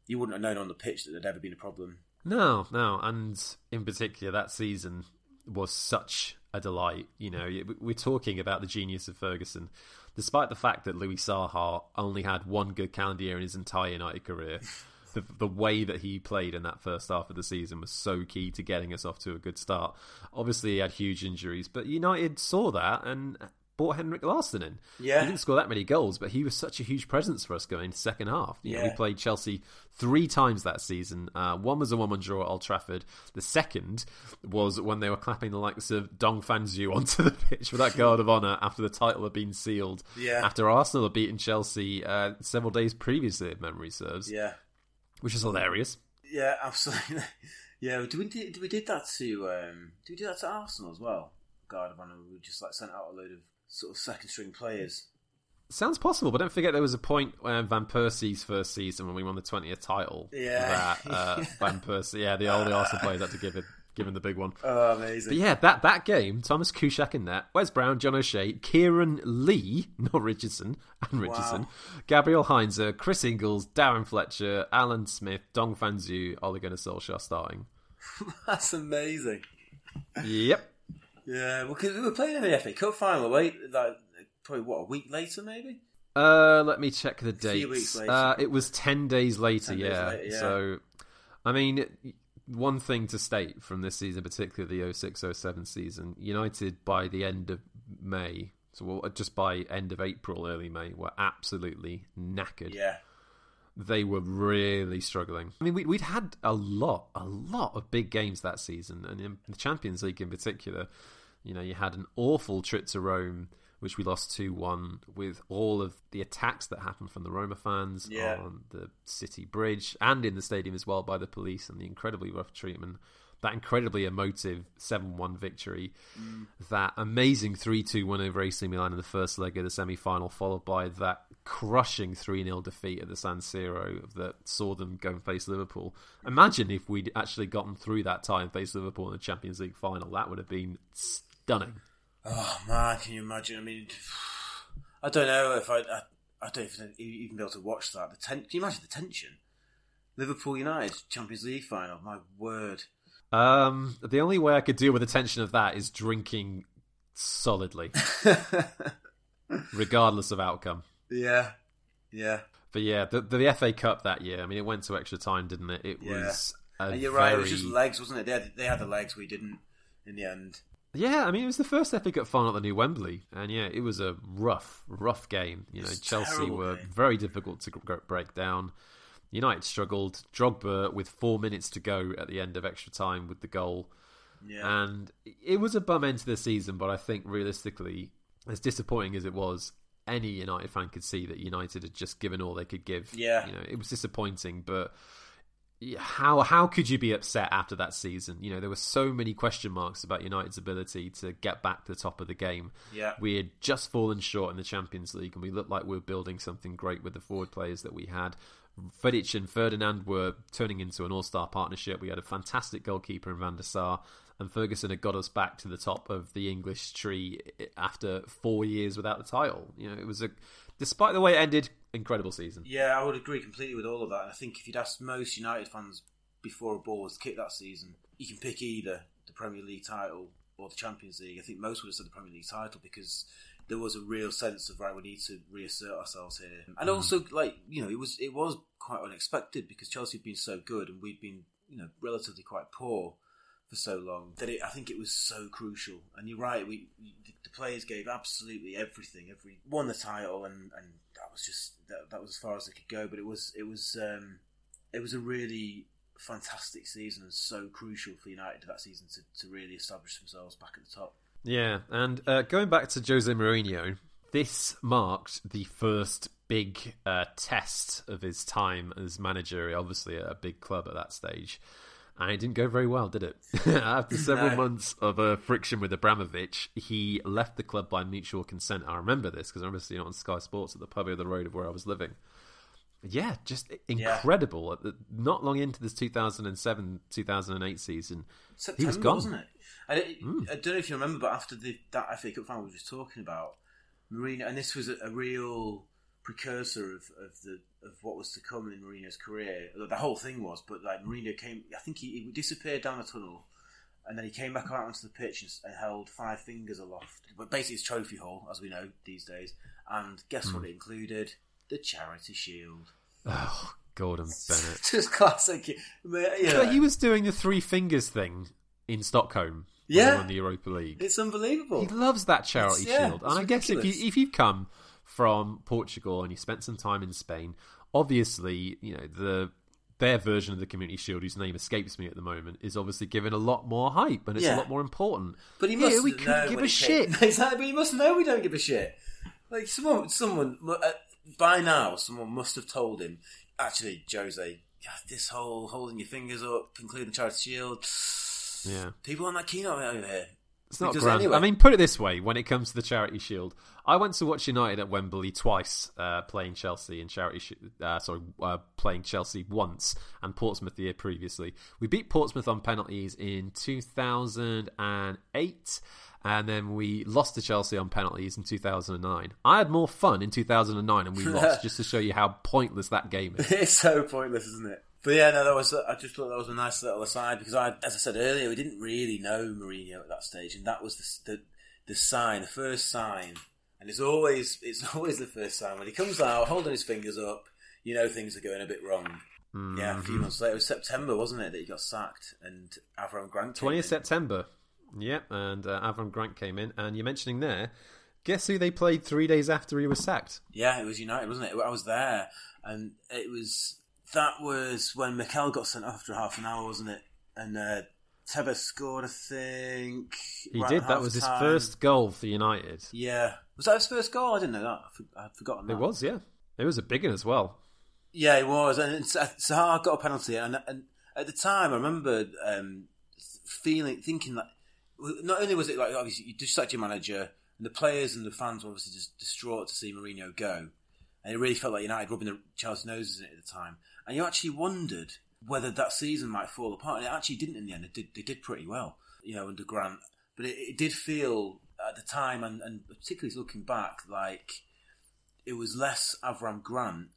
you wouldn't have known on the pitch that there'd ever been a problem. No, no, and in particular that season was such a delight. You know, we're talking about the genius of Ferguson, despite the fact that Louis Saha only had one good calendar year in his entire United career. The, the way that he played in that first half of the season was so key to getting us off to a good start. Obviously, he had huge injuries, but United saw that and brought Henrik Larsson in. Yeah. He didn't score that many goals, but he was such a huge presence for us going into second half. You yeah. Know, we played Chelsea three times that season. Uh, one was a one-one draw at Old Trafford. The second was when they were clapping the likes of Dong Fangzhou onto the pitch for that guard of honour after the title had been sealed. Yeah. After Arsenal had beaten Chelsea uh, several days previously, if memory serves. Yeah. Which is hilarious. Yeah, absolutely. yeah, do we did we did that to um, do we do that to Arsenal as well? Guard of honour, we just like sent out a load of sort of second string players. Sounds possible, but don't forget there was a point when Van Persie's first season when we won the twentieth title. Yeah, that uh, Van Persie, yeah, the old Arsenal players had to give a given the big one. Oh, amazing! But yeah, that that game, Tomasz Kuszczak in that, Wes Brown, John O'Shea, Kieran Lee, not Richardson, and Richardson, wow. Gabriel Heinze, Chris Eagles, Darren Fletcher, Alan Smith, Dong Fangzhuo, Ole Gunnar Solskjaer starting. That's amazing. Yep. Yeah, well, because we were playing in the FA Cup final, wait, like probably what a week later, maybe. Uh, let me check the date. Uh, it was ten days later. 10 yeah. Days later, yeah. So, I mean, one thing to state from this season, particularly the 06-07 season, United by the end of May, so well, just by end of April, early May, were absolutely knackered. Yeah. They were really struggling. I mean, we, would had a lot, a lot of big games that season, and in the Champions League in particular. You know, you had an awful trip to Rome which we lost 2 1 with all of the attacks that happened from the Roma fans yeah. on the city bridge and in the stadium as well by the police and the incredibly rough treatment. That incredibly emotive 7 1 victory, mm. that amazing 3 2 win over AC Milan in the first leg of the semi final, followed by that crushing 3 0 defeat at the San Siro that saw them go and face Liverpool. Imagine if we'd actually gotten through that tie and faced Liverpool in the Champions League final. That would have been stunning. Oh man, can you imagine? I mean, I don't know if I, I, I don't even, even be able to watch that. The ten, can you imagine the tension? Liverpool United Champions League final. My word. Um, the only way I could deal with the tension of that is drinking solidly, regardless of outcome. Yeah, yeah. But yeah, the, the FA Cup that year. I mean, it went to extra time, didn't it? It yeah. was. and you're very... right. It was just legs, wasn't it? They had, they had the legs. We didn't in the end. Yeah, I mean, it was the first FA Cup final at the new Wembley, and yeah, it was a rough, rough game. You know, Chelsea were game. very difficult to break down. United struggled. Drogba with four minutes to go at the end of extra time with the goal. Yeah. And it was a bum end to the season, but I think realistically, as disappointing as it was, any United fan could see that United had just given all they could give. Yeah. You know, it was disappointing, but how how could you be upset after that season? You know, there were so many question marks about United's ability to get back to the top of the game. Yeah. We had just fallen short in the Champions League and we looked like we were building something great with the forward players that we had. Vidic and Ferdinand were turning into an all-star partnership. We had a fantastic goalkeeper in Van der Sar and Ferguson had got us back to the top of the English tree after 4 years without the title. You know, it was a despite the way it ended, incredible season. Yeah, I would agree completely with all of that. I think if you'd asked most United fans before a ball was kicked that season, you can pick either the Premier League title or the Champions League. I think most would have said the Premier League title because there was a real sense of right, we need to reassert ourselves here, and mm. also like you know it was it was quite unexpected because Chelsea had been so good and we'd been you know relatively quite poor for so long that it, I think it was so crucial. And you're right, we the players gave absolutely everything. Every won the title, and, and that was just that, that was as far as they could go. But it was it was um, it was a really fantastic season and so crucial for United that season to, to really establish themselves back at the top. Yeah, and uh, going back to Jose Mourinho, this marked the first big uh, test of his time as manager, obviously a big club at that stage and it didn't go very well, did it? After several no. months of a friction with Abramovich, he left the club by mutual consent. I remember this because I remember seeing it on Sky Sports at the pub over the road of where I was living. Yeah, just incredible. Yeah. Not long into this 2007 2008 season, September, he was gone. Wasn't it? I, mm. I, don't know if you remember, but after the, that FA Cup final we were just talking about, Mourinho, and this was a, a real precursor of, of the of what was to come in Mourinho's career. The whole thing was, but like Mourinho came, I think he, he disappeared down a tunnel, and then he came back out onto the pitch and, and, held five fingers aloft. But basically, it's trophy hall, as we know these days. And guess mm. what? It included the Charity Shield. Oh, Gordon Bennett, just classic. Yeah. he was doing the three fingers thing in Stockholm. Yeah, won the Europa League. It's unbelievable. He loves that charity it's, shield, and I guess if you if you come from Portugal and you spent some time in Spain, obviously, you know, the their version of the Community Shield, whose name escapes me at the moment, is obviously given a lot more hype and it's yeah. a lot more important. But he must Here, we couldn't give a shit. exactly, but he must know we don't give a shit. Like someone, someone uh, by now, someone must have told him. Actually, Jose, this whole holding your fingers up, including Charity Shield. Yeah, people aren't that keen on it over here. It's not grand. Anyway. I mean, put it this way: when it comes to the Charity Shield, I went to watch United at Wembley twice, uh, playing Chelsea and Charity. Sh- uh, sorry, uh, playing Chelsea once and Portsmouth the year previously. We beat Portsmouth on penalties in 2008, and then we lost to Chelsea on penalties in 2009. I had more fun in 2009, and we lost. just to show you how pointless that game is. it's so pointless, isn't it? But yeah, no, that was. I just thought that was a nice little aside because I, as I said earlier, we didn't really know Mourinho at that stage, and that was the the, the sign, the first sign, and it's always it's always the first time when he comes out holding his fingers up. You know things are going a bit wrong. Mm-hmm. Yeah, a few months later, it was September, wasn't it, that he got sacked, and Avram Grant. Twentieth September. Yep, and uh, Avram Grant came in, and you're mentioning there. Guess who they played three days after he was sacked? Yeah, it was United, wasn't it? I was there, and it was that was when Mikel got sent off after half an hour, wasn't it? And uh, Tevez scored, I think. He right did. That was time. his first goal for United. Yeah. Was that his first goal? I didn't know that. I'd forgotten that. It was, yeah. It was a big one as well. Yeah, it was. And Saha got a penalty. And, and at the time, I remember um, feeling, thinking that not only was it like, obviously, you just sacked your manager, and the players and the fans were obviously just distraught to see Mourinho go. And it really felt like United rubbing the Chelsea noses in it at the time and you actually wondered whether that season might fall apart. And it actually didn't in the end. It did, they did pretty well, you know, under Grant. But it, it did feel at the time, and, and, particularly looking back, like it was less Avram Grant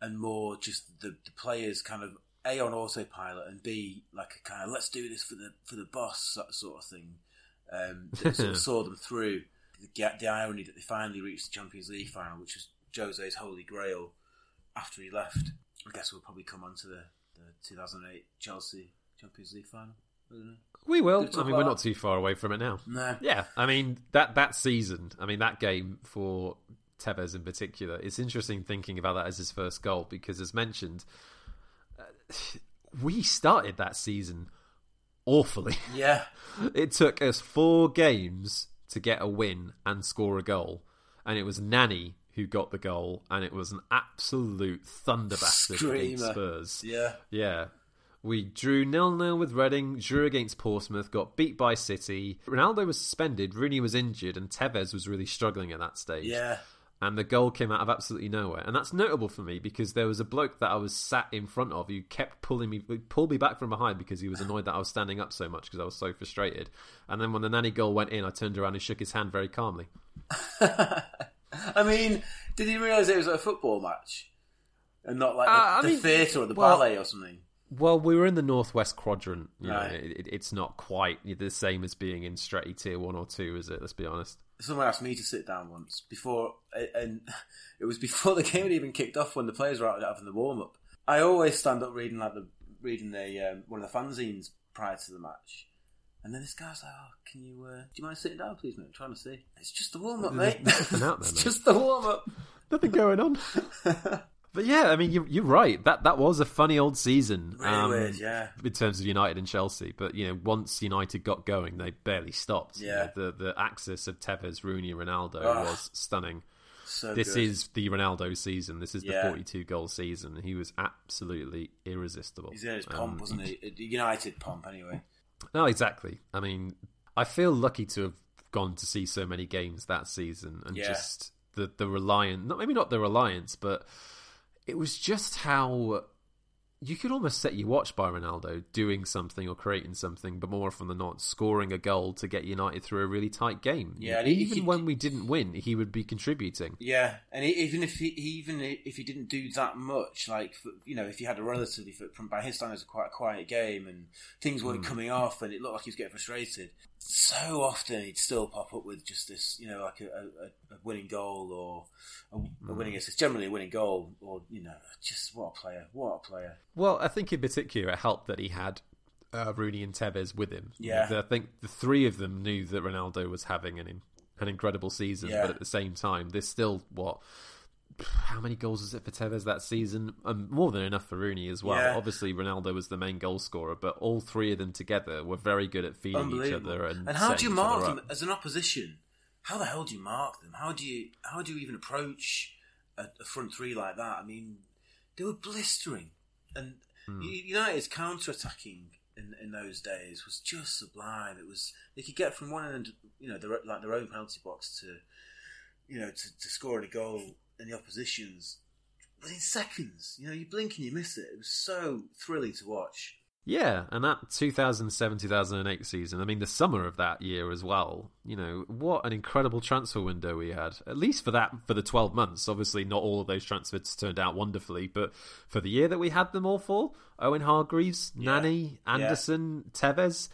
and more just the, the players kind of a on autopilot and b like a kind of let's do this for the for the boss that sort of thing. Um, that sort of saw them through. The, the irony that they finally reached the Champions League final, which was Jose's holy grail after he left. I guess we'll probably come on to the, the 2008 Chelsea Champions League final. We will. I mean, we're not too far away from it now. No. Yeah, I mean that that season. I mean that game for Tevez in particular. It's interesting thinking about that as his first goal because, as mentioned, uh, we started that season awfully. Yeah. it took us four games to get a win and score a goal, and it was Nani who got the goal, and it was an absolute thunderbastard against Spurs. Yeah, yeah. We drew nil nil with Reading, drew against Portsmouth, got beat by City. Ronaldo was suspended, Rooney was injured, and Tevez was really struggling at that stage. Yeah. And the goal came out of absolutely nowhere. And that's notable for me because there was a bloke that I was sat in front of who kept pulling me, pulled me back from behind because he was annoyed that I was standing up so much because I was so frustrated. And then when the Nani goal went in, I turned around and shook his hand very calmly. I mean, did he realise it was a football match and not like uh, the, the theatre or the well, ballet or something? Well, we were in the northwest quadrant. You right. know, it, it's not quite the same as being in Stretty Tier One or Two, is it? Let's be honest. Someone asked me to sit down once before, and it was before the game had even kicked off when the players were out having the warm up. I always stand up reading like the reading the um, one of the fanzines prior to the match, and then this guy's like, "Oh, can you? Uh, do you mind sitting down, please, mate? I'm trying to see. It's just the warm up, mate. There, it's mate. just the warm up. Nothing going on." but yeah, I mean, you're, you're right. That that was a funny old season. Really um, weird, yeah. In terms of United and Chelsea, but you know, once United got going, they barely stopped. Yeah. You know, the the axis of Tevez, Rooney, Ronaldo oh, was stunning. So this good. is the Ronaldo season. This is yeah. the 42 goal season. He was absolutely irresistible. He's in his pomp, um, wasn't he? United pomp, anyway. No, exactly. I mean, I feel lucky to have gone to see so many games that season and yeah. just the the reliance, not maybe not the reliance, but it was just how you could almost set your watch by Ronaldo doing something or creating something, but more often than not, scoring a goal to get United through a really tight game. Yeah, even he, when we didn't win, he would be contributing. Yeah, and even if he even if he didn't do that much, like you know, if he had a relatively from by his standards, quite a quiet game and things weren't mm. coming off, and it looked like he was getting frustrated. So often he'd still pop up with just this, you know, like a, a, a winning goal or a, a winning assist, generally a winning goal, or you know, just what a player, what a player. Well, I think in particular it helped that he had uh, Rooney and Tevez with him. Yeah, I think the three of them knew that Ronaldo was having an an incredible season, yeah. but at the same time, there's still what. How many goals was it for Tevez that season? Um, more than enough for Rooney as well. Yeah. Obviously, Ronaldo was the main goal scorer, but all three of them together were very good at feeding each other. And, and how do you mark them as an opposition? How the hell do you mark them? How do you how do you even approach a, a front three like that? I mean, they were blistering, and mm. United's counter attacking in in those days was just sublime. It was they could get from one end, you know, their, like their own penalty box to, you know, to, to score a goal in the opposition's within seconds. You know, you blink and you miss it. It was so thrilling to watch. Yeah, and that 2007 2008 season, I mean, the summer of that year as well, you know, what an incredible transfer window we had. At least for that, for the 12 months. Obviously, not all of those transfers turned out wonderfully, but for the year that we had them all for, Owen Hargreaves, yeah. Nani, Anderson, yeah. Tevez,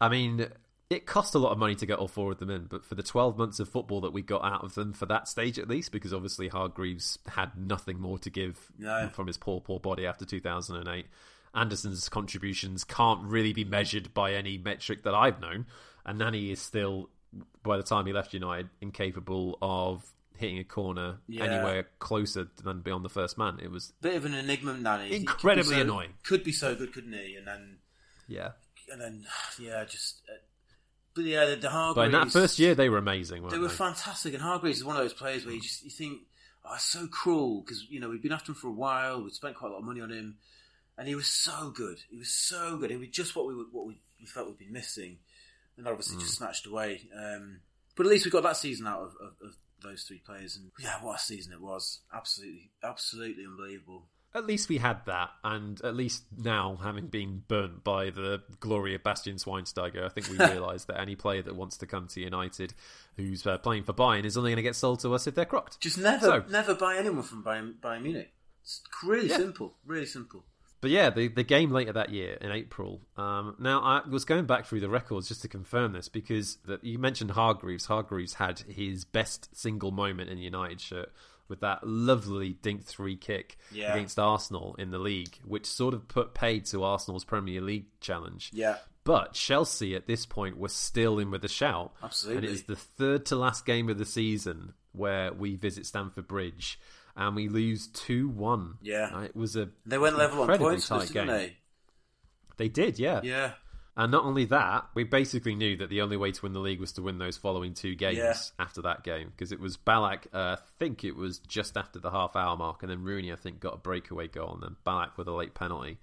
I mean, it cost a lot of money to get all four of them in, but for the 12 months of football that we got out of them for that stage at least, because obviously Hargreaves had nothing more to give no. from his poor, poor body after 2008 Anderson's contributions can't really be measured by any metric that I've known, and Nani is still, by the time he left United, incapable of hitting a corner yeah. anywhere closer than beyond the first man. It was bit of an enigma, Nani. Incredibly so, annoying. Could be so good, couldn't he? And then yeah, and then yeah, just. Uh, but yeah, the, the Hargreaves. But in that first year, they were amazing. they were they? fantastic, and Hargreaves is one of those players where you just you think, oh, it's so cruel because you know we've been after him for a while. We've spent quite a lot of money on him and he was so good. He was so good. He was just what we what we, we felt we'd be missing, and that obviously mm. just snatched away. Um, but at least we got that season out of, of, of, those three players, and yeah, what a season it was! Absolutely, absolutely unbelievable. At least we had that, and at least now, having been burnt by the glory of Bastian Schweinsteiger, I think we realise that any player that wants to come to United, who's uh, playing for Bayern, is only going to get sold to us if they're crocked. Just never, so, never buy anyone from Bayern, Bayern Munich. It's really yeah. simple, really simple. But yeah, the, the game later that year in April. Um, now, I was going back through the records just to confirm this because the, you mentioned Hargreaves. Hargreaves had his best single moment in the United shirt with that lovely dink three kick yeah. against Arsenal in the league, which sort of put paid to Arsenal's Premier League challenge. Yeah. But Chelsea at this point were still in with a shout. Absolutely. And it is the third to last game of the season where we visit Stamford Bridge and we lose two one. Yeah, it was a they went level on points, tight game. They? they did, yeah, yeah. And not only that, we basically knew that the only way to win the league was to win those following two games yeah. after that game because it was Ballack. Uh, I think it was just after the half hour mark, and then Rooney, I think, got a breakaway goal, and then Ballack with a late penalty.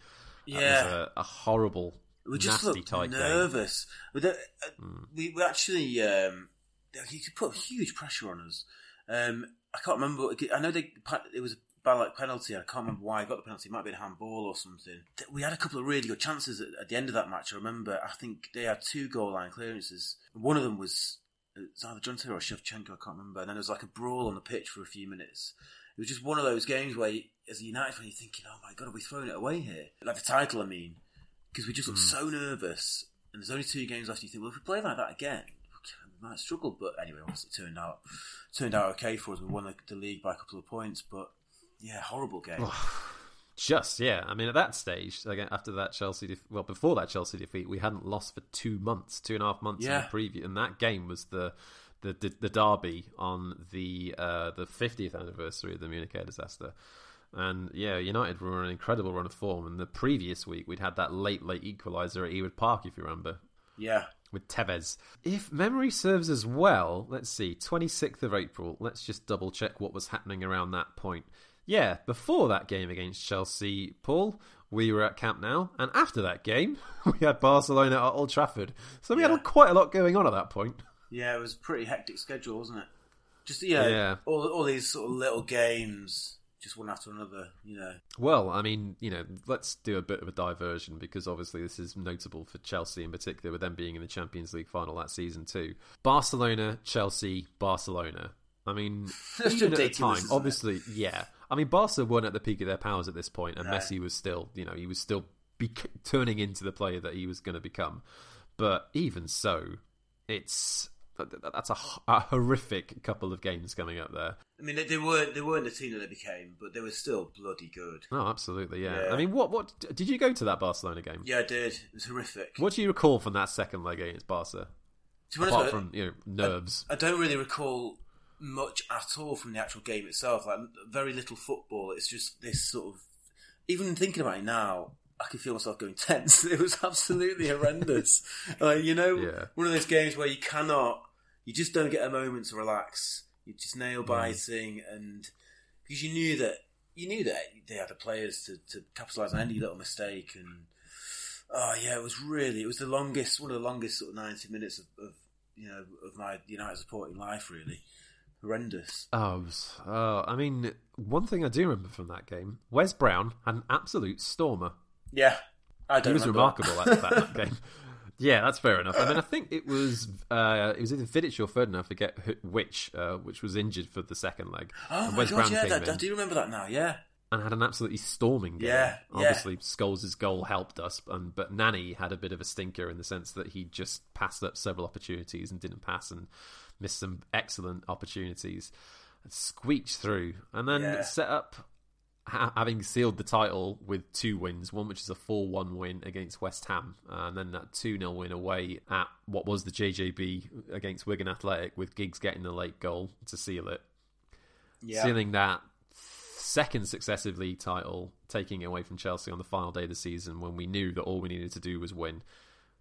Yeah, a, a, horrible, we just nasty tight nervous. Game. Uh, mm. We, we actually um, he could put huge pressure on us. Um, I can't remember. I know they it was a Ballack penalty. I can't remember why I got the penalty. It might have been a handball or something. We had a couple of really good chances at, at, the end of that match. I remember. I think they had two goal line clearances. One of them was, was either John Taylor or Shevchenko. I can't remember. And then there was like a brawl on the pitch for a few minutes. It was just one of those games where, you, as a United fan, you're thinking, "Oh my god, are we throwing it away here?" Like the title, I mean, because we just looked mm. so nervous. And there's only two games left. You think, well, if we play like that again, we might struggle, but anyway, obviously it turned out turned out okay for us. We won the, the league by a couple of points, but yeah, horrible game. Just yeah, I mean at that stage, again after that Chelsea, def- well before that Chelsea defeat, we hadn't lost for two months, two and a half months yeah. in the preview, and that game was the the the, the derby on the uh, the 50th anniversary of the Munich air disaster. And yeah, United were on an incredible run of form. And the previous week, we'd had that late, late equaliser at Ewood Park, if you remember. Yeah, with Tevez. If memory serves as well, let's see, 26th of April, let's just double check what was happening around that point. Yeah, before that game against Chelsea, Paul, we were at Camp Nou, and after that game, we had Barcelona at Old Trafford. So we yeah. had quite a lot going on at that point. Yeah, it was a pretty hectic schedule, wasn't it? Just yeah, yeah. all all these sort of little games just one after another, you know. Well, I mean, you know, let's do a bit of a diversion because obviously this is notable for Chelsea in particular, with them being in the Champions League final that season too. Barcelona, Chelsea, Barcelona. I mean, even at the time, obviously, it? yeah. I mean, Barca weren't at the peak of their powers at this point, and no. Messi was still, you know, he was still turning into the player that he was going to become. But even so, it's that's a, a, horrific couple of games coming up there. I mean, they, they, weren't they weren't the team that they became, but they were still bloody good. Oh, absolutely, yeah. yeah. I mean, what what did you go to that Barcelona game? Yeah, I did. It was horrific. What do you recall from that second leg against Barca? Apart honest, from you know nerves, I, I don't really recall much at all from the actual game itself. Like very little football. It's just this sort of. Even thinking about it now, I can feel myself going tense. It was absolutely horrendous. like you know, yeah. one of those games where you cannot you just don't get a moment to relax. You're just nail biting, mm. and because you knew that you knew that they had the players to, to capitalise on any little mistake, and Oh yeah, it was really it was the longest one of the longest sort of ninety minutes of, of you know of my United supporting life really. Horrendous. Oh, uh, I mean, one thing I do remember from that game: Wes Brown had an absolute stormer. Yeah, I don't. He was remarkable that. at that, that game. Yeah, that's fair enough. I mean, I think it was uh, it was either Vidic or Ferdinand, I forget which, uh, which was injured for the second leg. Oh and my Wes god, Brown yeah, that, I do remember that now. Yeah, and had an absolutely storming game. Yeah, obviously yeah. Scholes' goal helped us, and, but Nani had a bit of a stinker in the sense that he just passed up several opportunities and didn't pass and missed some excellent opportunities. Squeaked through, and then yeah. set up ha- having sealed the title with two wins, one which is a 4 1 win against West Ham, and then that 2 0 win away at what was the JJB against Wigan Athletic, with Giggs getting the late goal to seal it. Yeah. Sealing that second successive league title, taking it away from Chelsea on the final day of the season when we knew that all we needed to do was win.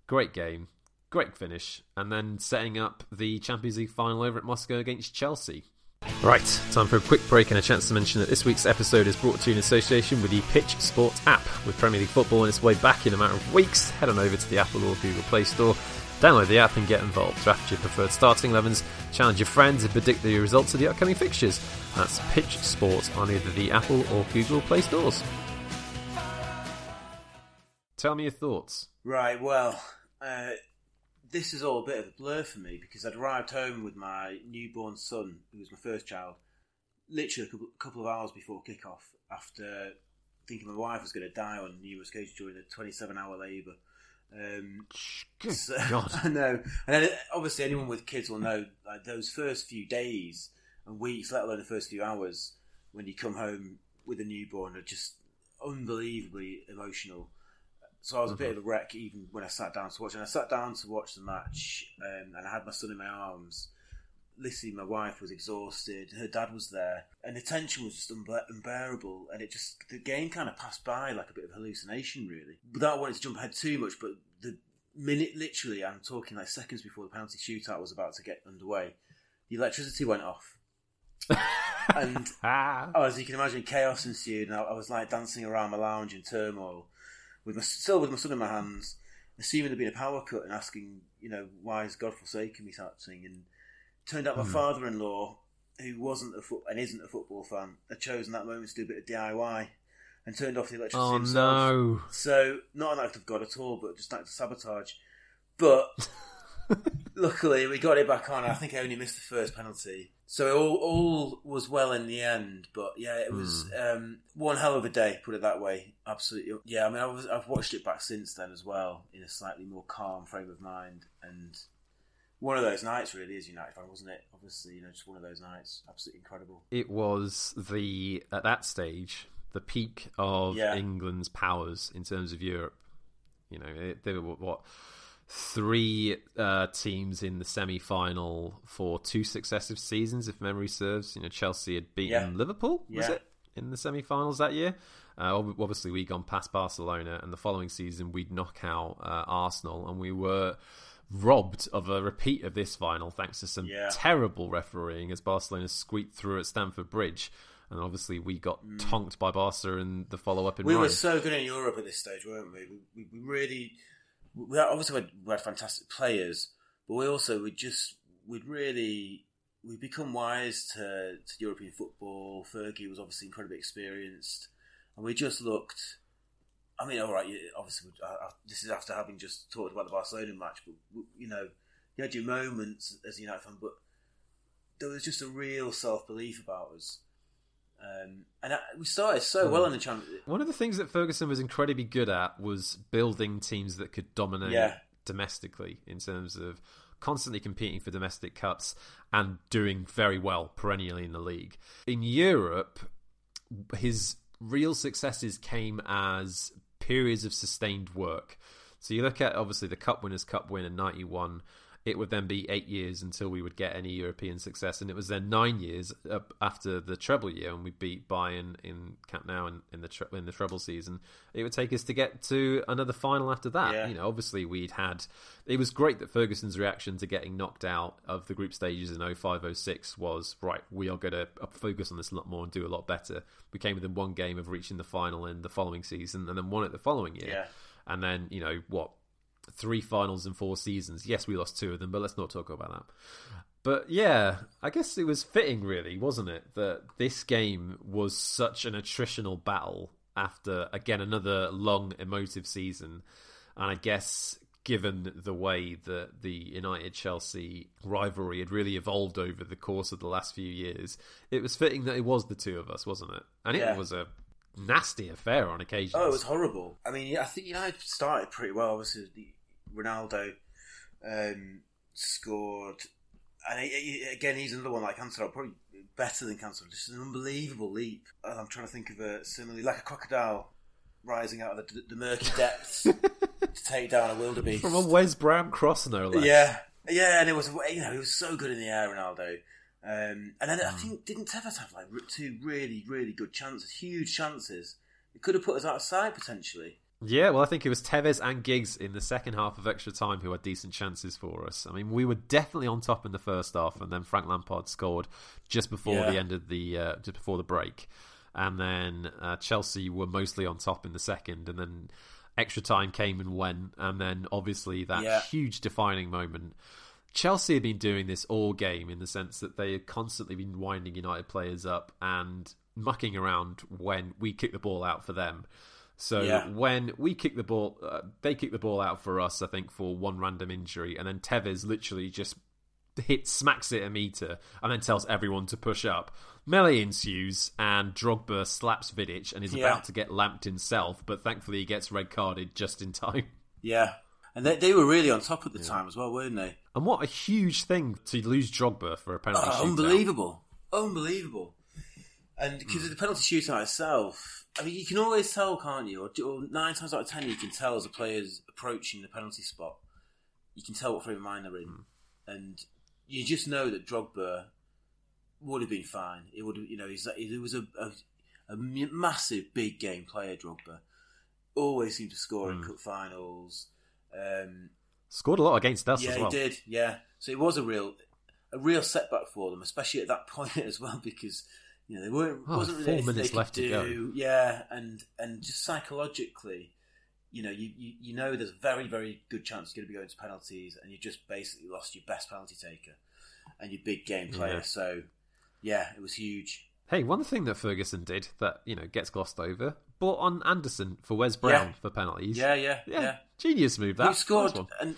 Great game, great finish, and then setting up the Champions League final over at Moscow against Chelsea. Right, time for a quick break and a chance to mention that this week's episode is brought to you in association with the Pitch Sports app. With Premier League football on its way back in a matter of weeks, head on over to the Apple or Google Play Store, download the app and get involved. Draft your preferred starting 11s, challenge your friends and predict the results of the upcoming fixtures. That's Pitch Sports on either the Apple or Google Play stores. Tell me your thoughts. Right, well, uh, this is all a bit of a blur for me because I'd arrived home with my newborn son, who was my first child, literally a couple of hours before kickoff after thinking my wife was going to die on numerous occasions during the 27 hour labour. Um, so, God. I know. And then, obviously, anyone with kids will know like those first few days and weeks, let alone the first few hours, when you come home with a newborn, are just unbelievably emotional. So I was a bit mm-hmm. of a wreck even when I sat down to watch. And I sat down to watch the match, um, and I had my son in my arms. Lissy, my wife, was exhausted. Her dad was there, and the tension was just unbearable. And it just the game kind of passed by like a bit of hallucination, really. Without wanting to jump ahead too much, but the minute, literally, I'm talking like seconds before the penalty shootout was about to get underway, the electricity went off. and oh, as you can imagine, chaos ensued, and I, I was like dancing around my lounge in turmoil with my still with my son in my hands, assuming there'd been a power cut and asking, you know, why is God forsaken me type thing. And turned out my mm. father-in-law, who wasn't a foot and isn't a football fan, had chosen that moment to do a bit of DIY and turned off the electricity oh, himself. no! So not an act of God at all, but just an act of sabotage. But luckily, we got it back on. I think I only missed the first penalty. So all, all was well in the end, but yeah, it was mm. um, one hell of a day. Put it that way. Absolutely, yeah. I mean, I was, I've watched it back since then as well in a slightly more calm frame of mind, and one of those nights really is United fan, wasn't it? Obviously, you know, just one of those nights. Absolutely incredible. It was the at that stage the peak of yeah. England's powers in terms of Europe. You know, they were what three uh, teams in the semi-final for two successive seasons, if memory serves. You know, Chelsea had beaten yeah. Liverpool, was yeah. it, in the semi-finals that year? Uh, obviously, we'd gone past Barcelona, and the following season we'd knock out uh, Arsenal, and we were robbed of a repeat of this final thanks to some yeah. terrible refereeing as Barcelona squeaked through at Stamford Bridge. And obviously, we got mm. tonked by Barca in the follow up in We Rome. were so good in Europe at this stage, weren't we? We, we, we really we obviously had, we had fantastic players, but we also we just we'd really we become wise to, to European football. Fergie was obviously incredibly experienced, and we just looked. I mean, all right, obviously, this is after having just talked about the Barcelona match, but you know, you had your moments as a United fan, but there was just a real self belief about us. Um, and we started so well in the Champions. One of the things that Ferguson was incredibly good at was building teams that could dominate yeah. domestically in terms of constantly competing for domestic cups and doing very well perennially in the league. In Europe, his real successes came as periods of sustained work. So you look at obviously the Cup Winners' Cup win in '91 it would then be eight years until we would get any European success, and it was then nine years after the treble year, and we beat Bayern in Camp Nou in, in the tre- in the treble season. It would take us to get to another final after that. Yeah. You know, obviously we'd had. It was great that Ferguson's reaction to getting knocked out of the group stages in 0506 was right. We are going to focus on this a lot more and do a lot better. We came within one game of reaching the final in the following season, and then won it the following year. Yeah and then you know what, three finals in four seasons. Yes, we lost two of them, but let's not talk about that. But yeah, I guess it was fitting, really, wasn't it, that this game was such an attritional battle after again another long emotive season, and I guess given the way that the United Chelsea rivalry had really evolved over the course of the last few years, it was fitting that it was the two of us, wasn't it? And it Yeah. was a nasty affair on occasion. Oh, it was horrible. I mean, I think United started pretty well. Obviously, Ronaldo um, scored, and he, he- again, he's another one like Cancelo, probably better than Cancelo. Just an unbelievable leap. And I'm trying to think of a similarly like a crocodile rising out of the, the murky depths to take down a wildebeest. From a Wes Brown cross, no less. Yeah, yeah, and it was you know he was so good in the air, Ronaldo. Um, and then I Hmm. think didn't Tevez have like two really really good chances, huge chances. It could have put us outside potentially. Yeah, well, I think it was Tevez and Giggs in the second half of extra time who had decent chances for us. I mean, we were definitely on top in the first half, and then Frank Lampard scored just before Yeah. the end of the uh, just before the break, and then uh, Chelsea were mostly on top in the second, and then extra time came and went, and then obviously that Yeah. huge defining moment. Chelsea had been doing this all game in the sense that they had constantly been winding United players up and mucking around when we kick the ball out for them. So Yeah. when we kick the ball, uh, they kick the ball out for us. I think for one random injury, and then Tevez literally just hits, smacks it a meter, and then tells everyone to push up. Melee ensues, and Drogba slaps Vidic and is Yeah. about to get lamped himself, but thankfully he gets red carded just in time. Yeah, and they, they were really on top at the time as well, weren't they? And what a huge thing to lose Drogba for a penalty Oh, shootout. unbelievable, unbelievable. And because of the penalty shootout itself, I mean, you can always tell, can't you? Or, or nine times out of ten, you can tell as a player's approaching the penalty spot. You can tell what frame of mind they're in, hmm. and you just know that Drogba would have been fine. It would, have, you know, he's he was a, a, a massive big game player. Drogba always seemed to score in hmm. cup finals. Um, Scored a lot against us yeah, as well. he did. Yeah, so it was a real, a real setback for them, especially at that point as well, because you know they weren't Oh, wasn't really four minutes left to go. Yeah, and and just psychologically, you know, you, you you know there's a very very good chance you're going to be going to penalties, and you just basically lost your best penalty taker and your big game player. Yeah. So yeah, it was huge. Hey, one thing that Ferguson did that you know gets glossed over, bought on Anderson for Wes Brown Yeah. for penalties. Yeah, yeah, yeah, yeah. Genius move. That Who scored? Nice. And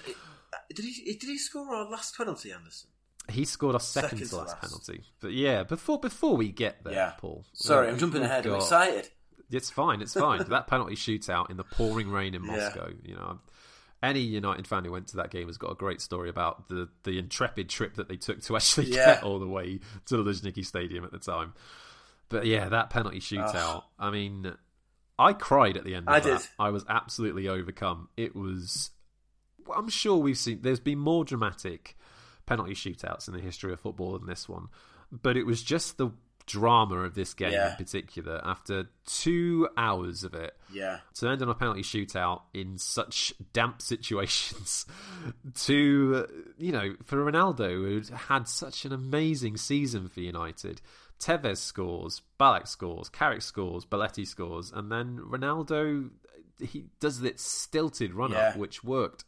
did he did he score our last penalty, Anderson? He scored our second, Second to last, last. penalty. But yeah, before before we get there, Yeah. Paul. Sorry, uh, I'm jumping ahead. I'm excited. It's fine. It's fine. that penalty shootout in the pouring rain in Yeah. Moscow. You know, any United fan who went to that game has got a great story about the the intrepid trip that they took to actually Yeah. get all the way to the Luzhniki Stadium at the time. But yeah, that penalty shootout. I mean, I cried at the end. Of I that. did. I was absolutely overcome. It was. I'm sure we've seen. There's been more dramatic penalty shootouts in the history of football than this one, but it was just the drama of this game Yeah. in particular. After two hours of it, Yeah, to end on a penalty shootout in such damp situations to you know for Ronaldo who'd had such an amazing season for United Tevez scores Ballack scores Carrick scores Belletti scores and then Ronaldo he does this stilted run up Yeah. which worked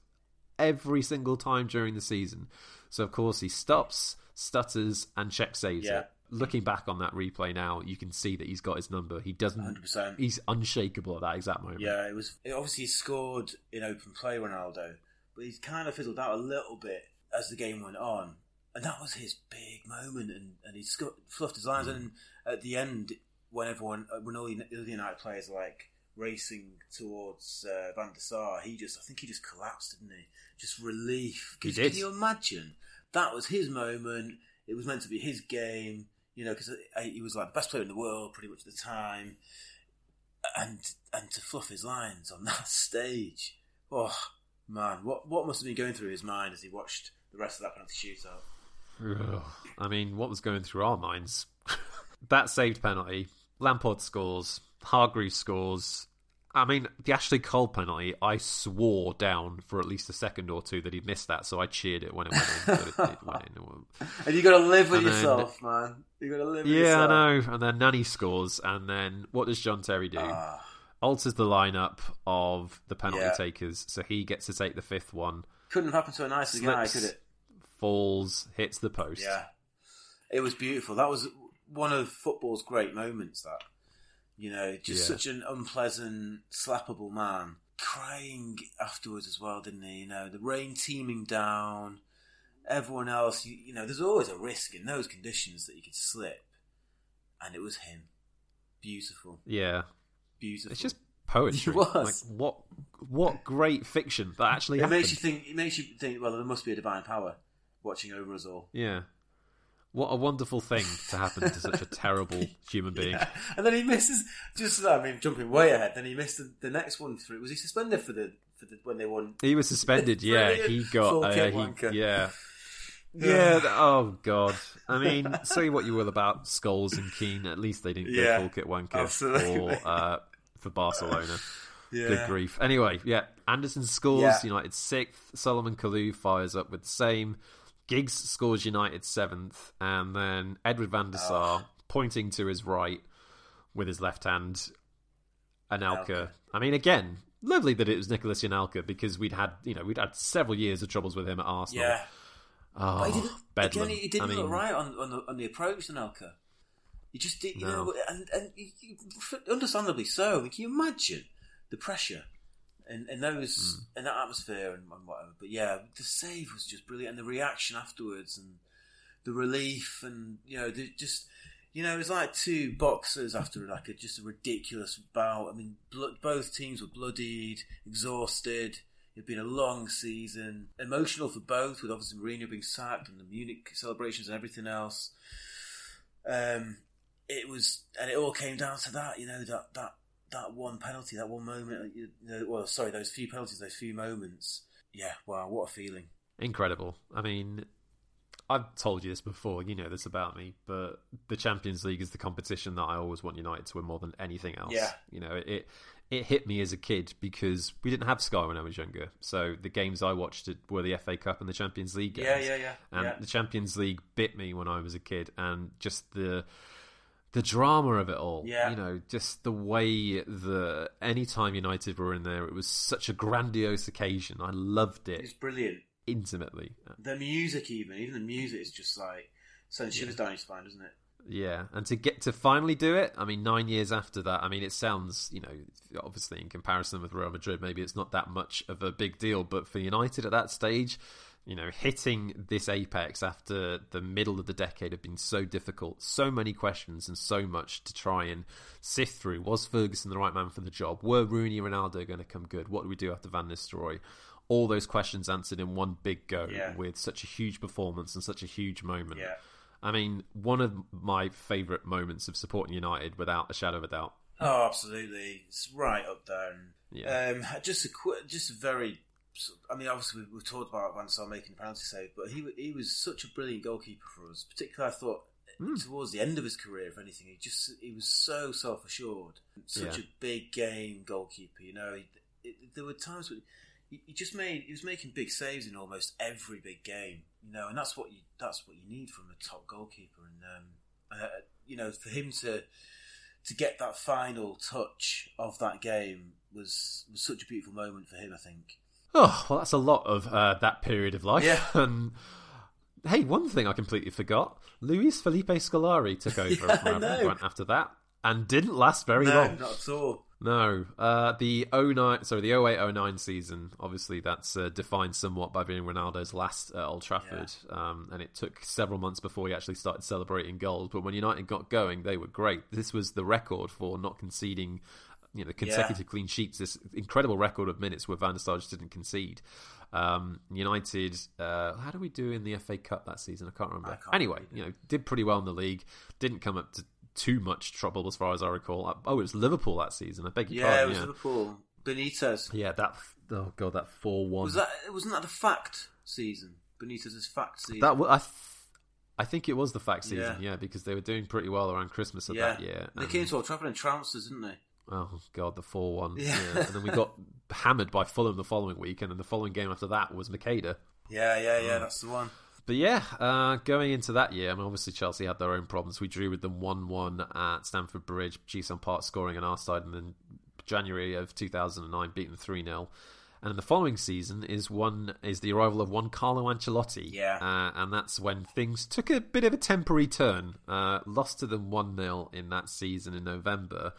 every single time during the season so of course he stops stutters and Cech saves Yeah. it looking back on that replay now you can see that he's got his number he doesn't 100%. he's unshakable at that exact moment Yeah, it was. It obviously he scored in open play, Ronaldo, but he's kind of fizzled out a little bit as the game went on, and that was his big moment. And, and he sco- fluffed his lines. And at the end, when everyone, uh, when all the other United players are like racing towards uh, Van der Sar, he just, I think he just collapsed, didn't he? Just relief. He did. Can you imagine? That was his moment. It was meant to be his game. You know, because he was like the best player in the world pretty much at the time and and to fluff his lines on that stage. Oh man, what what must have been going through his mind as he watched the rest of that penalty shootout? I mean, what was going through our minds? that saved penalty. Lampard scores. Hargreaves scores. I mean, the Ashley Cole penalty, I swore down for at least a second or two that he missed that, so I cheered it when it went in. but it, it went in. And you got to live with And then- yourself, man. You got to live with Yeah, yourself. I know. And then Nani scores, and then what does John Terry do? Ah, alters the lineup of the penalty yeah. takers, so he gets to take the fifth one. Couldn't happen to a nicer guy, could it? Falls, hits the post. Yeah, it was beautiful. That was one of football's great moments. That you know, just yeah. such an unpleasant, slappable man, crying afterwards as well, didn't he? You know, the rain teeming down. Everyone else, you, you know, there's always a risk in those conditions that you could slip, and it was him. Beautiful. Yeah, beautiful. It's just poetry. It was. Like, what what great fiction that actually it happened. makes you think. It makes you think. Well, there must be a divine power watching over us all. Yeah. What a wonderful thing to happen to such a terrible human being. Yeah. And then he misses. Just I mean, jumping way ahead. Then he missed the, the next one through. Was he suspended for the for the when they won? He was suspended. yeah, he got. Uh, he, yeah. Yeah. oh God. I mean, say what you will about Scholes and Keane. At least they didn't yeah, go full kit wanker absolutely. for uh, for Barcelona. Yeah. Good grief. Anyway, yeah. Anderson scores. Yeah. United sixth. Solomon Kalou fires up with the same. Giggs scores United seventh, and then Edwin van der Sar oh. pointing to his right with his left hand. Anelka. I mean, again, lovely that it was Nicolas Anelka because we'd had you know we'd had several years of troubles with him at Arsenal. Yeah. Oh, he didn't, again, he didn't I mean, look right on, on the on the approach, Anelka. He just did, you no. know, and and understandably so. I mean, can you imagine the pressure in, in those mm. in that atmosphere and, and, whatever. But yeah, the save was just brilliant, and the reaction afterwards, and the relief, and you know, just you know, it was like two boxers after like a just a ridiculous bout. I mean, blood, both teams were bloodied, exhausted. It'd been a long season, emotional for both, with obviously Mourinho being sacked and the Munich celebrations and everything else. Um, it was, and it all came down to that, you know, that that that one penalty, that one moment. Uh, you know, well, sorry, those few penalties, those few moments. Yeah, wow, what a feeling! Incredible. I mean, I've told you this before. You know this about me, but the Champions League is the competition that I always want United to win more than anything else. Yeah, you know it. It hit me as a kid because we didn't have Sky when I was younger. So the games I watched were the FA Cup and the Champions League games. Yeah, yeah, yeah. And yeah. the Champions League bit me when I was a kid, and just the the drama of it all. Yeah. You know, just the way that anytime United were in there, it was such a grandiose occasion. I loved it. It's brilliant. Intimately. The music, even. Even the music is just like sends shivers yeah. down your spine, doesn't it? Yeah, and to get to finally do it, I mean, nine years after that, I mean, it sounds, you know, obviously in comparison with Real Madrid, maybe it's not that much of a big deal, but for United at that stage, you know, hitting this apex after the middle of the decade had been so difficult, so many questions and so much to try and sift through. Was Ferguson the right man for the job? Were Rooney and Ronaldo going to come good? What do we do after Van Nistelrooy? All those questions answered in one big go yeah. with such a huge performance and such a huge moment. Yeah. I mean, one of my favourite moments of supporting United, without a shadow of a doubt. Oh, absolutely! It's right up there. And, yeah. Um, just a qu- just a very I mean, obviously we've, we've talked about Van Sar making a penalty save, but he he was such a brilliant goalkeeper for us. Particularly, I thought mm. towards the end of his career, if anything, he just he was so self assured, such yeah. a big game goalkeeper. You know, he, it, there were times when he, he, just made he was making big saves in almost every big game. You know, and that's what you that's what you need from a top goalkeeper. And um, uh, you know, for him to to get that final touch of that game was was such a beautiful moment for him. I think. Oh, well, that's a lot of uh, that period of life. Yeah. And hey, one thing I completely forgot: Luis Felipe Scolari took over yeah, from after that, and didn't last very no, long. Not at all. No, uh, the 09, sorry, the 08-09 season. Obviously, that's uh, defined somewhat by being Ronaldo's last at Old Trafford, yeah. um, and it took several months before he actually started celebrating goals. But when United got going, they were great. This was the record for not conceding you know the consecutive yeah. clean sheets, this incredible record of minutes where Van der Sar just didn't concede. Um, United, uh, how do we do in the FA Cup that season? I can't remember. I can't anyway, you know, did pretty well in the league. Didn't come up to too much trouble as far as I recall. Uh, oh, it was Liverpool that season. I beg your yeah, pardon. It was yeah, Liverpool. Benitez. Yeah, that. Oh god, that four one. Was that? Wasn't that the fact season? Benitez's fact season. That I. Th- I think it was the fact season, yeah. yeah. because they were doing pretty well around Christmas of yeah. that year. They came to Old Trafford and us, didn't they? Oh god, the four one. Yeah. yeah. and then we got hammered by Fulham the following week, and then the following game after that was Macheda. Yeah, yeah, yeah. That's the one. But yeah, uh, going into that year, I mean, obviously Chelsea had their own problems. We drew with them one-one at Stamford Bridge. Ji-sung Park scoring on our side, and then January of 2009, beaten 3 0. And the following season is one is the arrival of one Carlo Ancelotti. Yeah. Uh, and that's when things took a bit of a temporary turn. Uh, lost to them 1 0 in that season in November.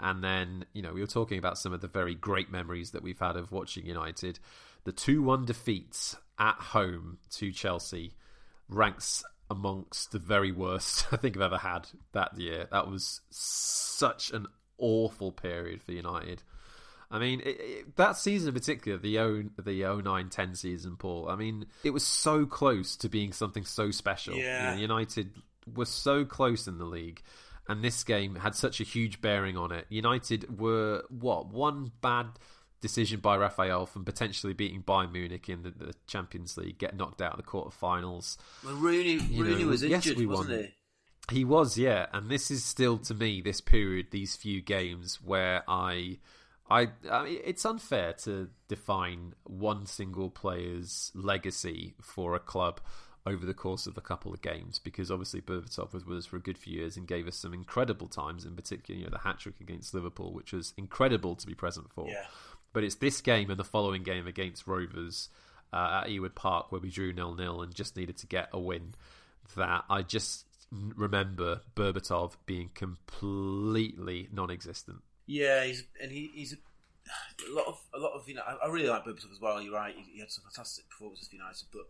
And then, you know, we were talking about some of the very great memories that we've had of watching United. The 2 1 defeats at home to Chelsea ranks amongst the very worst I think I've ever had that year. That was such an awful period for United. I mean, it, it, that season in particular, the 0, the 09-10 season, Paul, I mean, it was so close to being something so special. Yeah. You know, United was so close in the league, and this game had such a huge bearing on it. United were, what, one bad decision by Rafael from potentially beating Bayern Munich in the, the Champions League, get knocked out of the quarterfinals. Well, Rooney, Rooney know, was injured, yes, wasn't won. he? He was, yeah. And this is still, to me, this period, these few games where I I, I mean, it's unfair to define one single player's legacy for a club over the course of a couple of games because obviously Berbatov was with us for a good few years and gave us some incredible times, in particular, you know, the hat trick against Liverpool, which was incredible to be present for. Yeah. But it's this game and the following game against Rovers uh, at Ewood Park where we drew nil nil and just needed to get a win that I just remember Berbatov being completely non-existent. Yeah, he's and he, he's a, a, lot of a lot of you know. I, I really like Berbatov as well. You're right. He, he, had some fantastic performances for United, but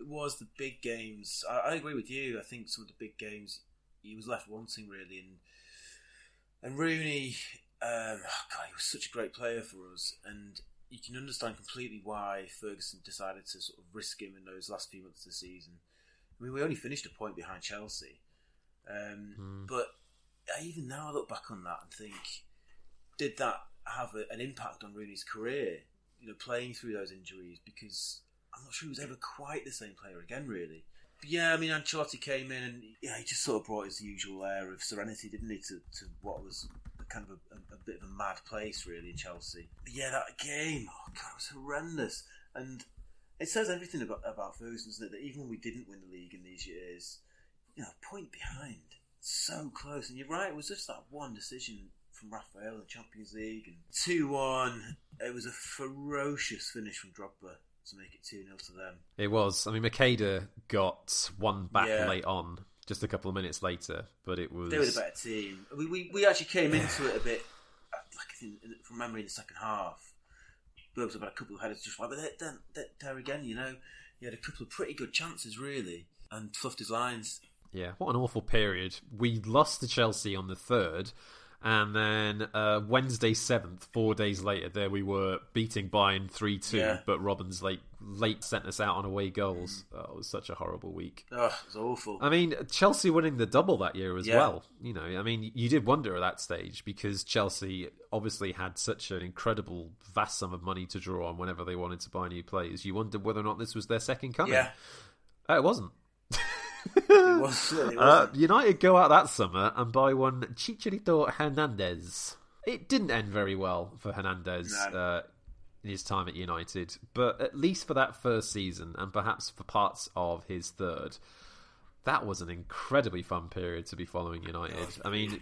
it was the big games. I, I, agree with you. I think some of the big games he was left wanting really, and and Rooney. Um, oh God, he was such a great player for us, and you can understand completely why Ferguson decided to sort of risk him in those last few months of the season. I mean, we only finished a point behind Chelsea, um, mm. but even now I look back on that and think did that have a, an impact on Rooney's career? You know, playing through those injuries because I'm not sure he was ever quite the same player again, really. But yeah, I mean, Ancelotti came in and yeah, he just sort of brought his usual air of serenity, didn't he, to, to what was kind of a, a, a, bit of a mad place, really, in Chelsea. But yeah, that game, oh god, it was horrendous, and it says everything about about Ferguson, it? That even when we didn't win the league in these years, you know, point behind, so close. And you're right, it was just that one decision from Rafael in the Champions League. And 2 1, it was a ferocious finish from Drogba to make it 2 0 to them. It was. I mean, Macheda got one back yeah. late on, just a couple of minutes later, but it was. They were the better team. We, we, we actually came into it a bit, like in, in, from memory, in the second half. Burbs about a couple of headers just right, but then there again, you know, he had a couple of pretty good chances, really, and fluffed his lines. Yeah, what an awful period. We lost to Chelsea on the third, and then uh, Wednesday seventh, four days later, there we were beating Bayern three two. Yeah. But Robben's late late sent us out on away goals. Mm. Oh, it was such a horrible week. Oh, it was awful. I mean, Chelsea winning the double that year as yeah. well. You know, I mean, you did wonder at that stage because Chelsea obviously had such an incredible vast sum of money to draw on whenever they wanted to buy new players. You wondered whether or not this was their second coming. Yeah, uh, it wasn't. Was, uh, United go out that summer and buy one Chicharito Hernandez. It didn't end very well for Hernandez no. uh, in his time at United, but at least for that first season and perhaps for parts of his third, that was an incredibly fun period to be following United. I mean,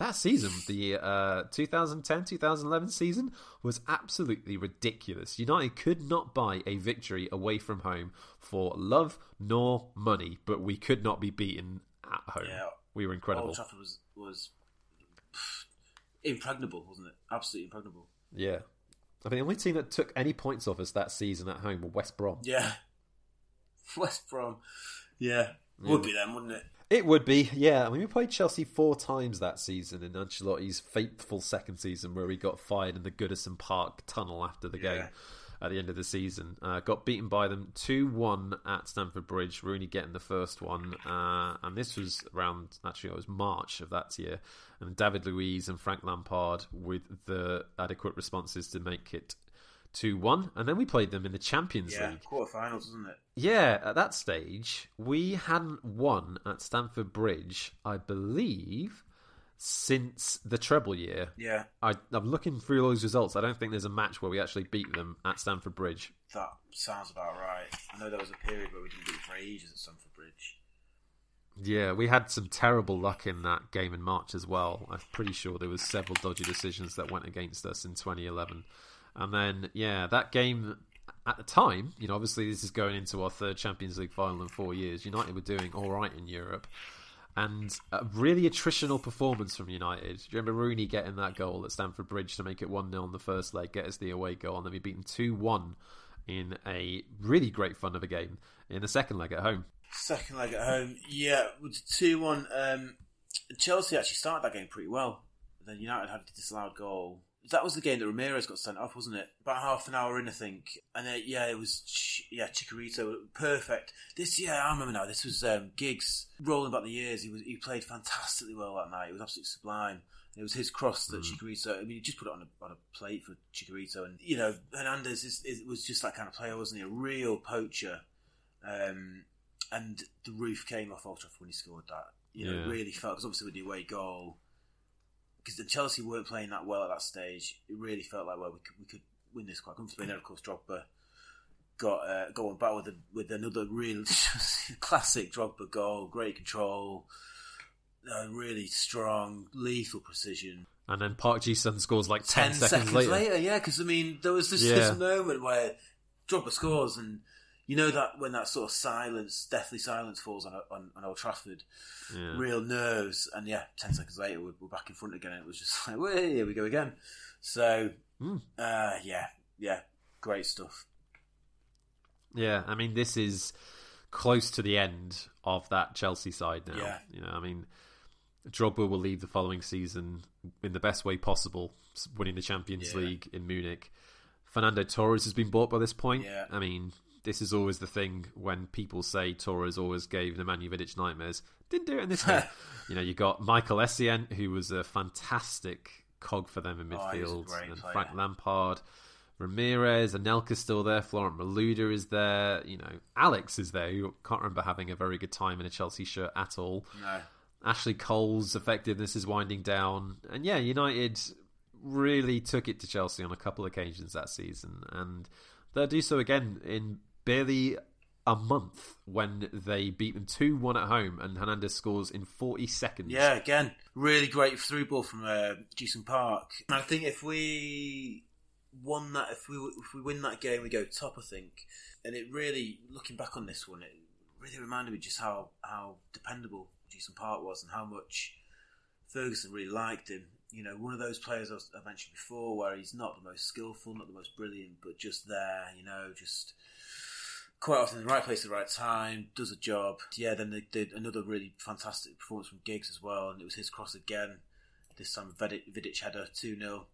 that season, the uh, 2010 2011 season, was absolutely ridiculous. United could not buy a victory away from home for love nor money, but we could not be beaten at home. Yeah, we were incredible. Old Trafford was, was impregnable, wasn't it? Absolutely impregnable. Yeah. I mean, the only team that took any points off us that season at home were West Brom. Yeah. West Brom. Yeah. Would be them, wouldn't it? It would be, yeah. I mean, we played Chelsea four times that season in Ancelotti's fateful second season, where he got fired in the Goodison Park tunnel after the yeah. game at the end of the season. Uh, got beaten by them 2 1 at Stamford Bridge, Rooney getting the first one. Uh, and this was around, actually, it was March of that year. And David Luiz and Frank Lampard with the adequate responses to make it 2 1. And then we played them in the Champions yeah, League. quarterfinals, isn't it? Yeah, at that stage, we hadn't won at Stamford Bridge, I believe, since the treble year. Yeah. I, am looking through all those results. I don't think there's a match where we actually beat them at Stamford Bridge. That sounds about right. I know there was a period where we didn't beat them for ages at Stamford Bridge. Yeah, we had some terrible luck in that game in March as well. I'm pretty sure there was several dodgy decisions that went against us in 2011. And then, yeah, that game at the time, you know, obviously this is going into our third Champions League final in four years. United were doing all right in Europe. And a really attritional performance from United. Do you remember Rooney getting that goal at Stamford Bridge to make it 1 0 on the first leg, get us the away goal, and then we beat them 2 1 in a really great fun of a game in the second leg at home. Second leg at home, yeah, with two one. Um, Chelsea actually started that game pretty well. Then United had to disallow a disallowed goal. That was the game that Ramires got sent off, wasn't it? About half an hour in, I think. And then, yeah, it was Ch- yeah Chicharito, perfect. This yeah, I remember now. This was um, Giggs rolling back the years. He was he played fantastically well that night. It was absolutely sublime. It was his cross that mm. I mean, he just put it on a, on a plate for Chicharito, and you know, Hernandez is, is, was just that kind of player, wasn't he? A real poacher. Um, and the roof came off Old Trafford when he scored that. You know, yeah. really felt because obviously with the away goal, the Chelsea weren't playing that well at that stage. It really felt like well we could we could win this quite comfortably. And then of course Drogba got uh, going back with a, with another real classic Drogba goal, great control, uh, really strong, lethal precision. And then Park Ji Sung scores like ten, 10 seconds, seconds later. later. Yeah, because I mean there was this, yeah. this moment where Drogba scores and you know that when that sort of silence, deathly silence falls on on, on Old Trafford, yeah. real nerves, and yeah, ten seconds later we're, we're, back in front again. It was just like, well, here we go again. So, mm. uh, yeah, yeah, great stuff. Yeah, I mean, this is close to the end of that Chelsea side now. Yeah. You know, I mean, Drogba will leave the following season in the best way possible, winning the Champions yeah. League in Munich. Fernando Torres has been bought by this point. Yeah. I mean, this is always the thing when people say Torres always gave Nemanja Vidic nightmares. Didn't do it in this game. you know, you got Michael Essien, who was a fantastic cog for them in oh, midfield, oh, and player. Frank Lampard. Ramires, Anelka's still there. Florent Malouda is there. You know, Alex is there. Who can't remember having a very good time in a Chelsea shirt at all. No. Ashley Cole's effectiveness is winding down, and yeah, United really took it to Chelsea on a couple of occasions that season, and they'll do so again in barely a month when they beat them 2 1 at home and Hernandez scores in 40 seconds. Yeah, again, really great through ball from uh, Ji-sung Park. And I think if we won that, if we if we win that game, we go top, I think. And it really, looking back on this one, it really reminded me just how, how dependable Ji-sung Park was and how much Ferguson really liked him. You know, one of those players I mentioned before where he's not the most skillful, not the most brilliant, but just there, you know, just quite often in the right place at the right time, does a job. Yeah, then they did another really fantastic performance from Giggs as well, and it was his cross again. This time Vidic, Vidic had a 2 0.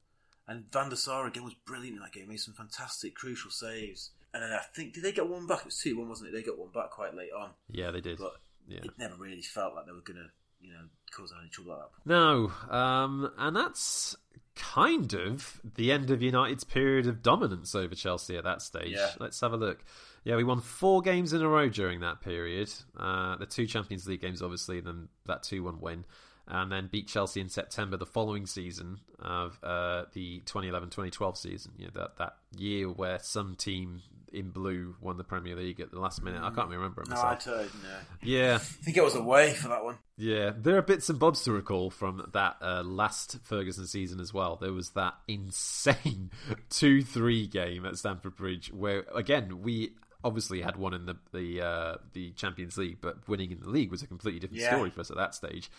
And Van der Sar again was brilliant in that game, made some fantastic, crucial saves. And then I think, did they get one back? It was 2 1, wasn't it? They got one back quite late on. Yeah, they did. But yeah. it never really felt like they were going to, you know, cause any trouble at that point. No, um, and that's kind of the end of United's period of dominance over Chelsea at that stage. Yeah. Let's have a look. Yeah, we won four games in a row during that period. Uh, the two Champions League games, obviously, then that 2 1 win. And then beat Chelsea in September the following season of uh, the 2011 2012 season. You know, that, that year where some team in blue won the Premier League at the last minute. I can't remember it myself. No, I don't Yeah. I think it was away for that one. Yeah, there are bits and bobs to recall from that uh, last Ferguson season as well. There was that insane 2 3 game at Stamford Bridge where, again, we obviously had won in the the uh, the Champions League, but winning in the league was a completely different yeah. story for us at that stage.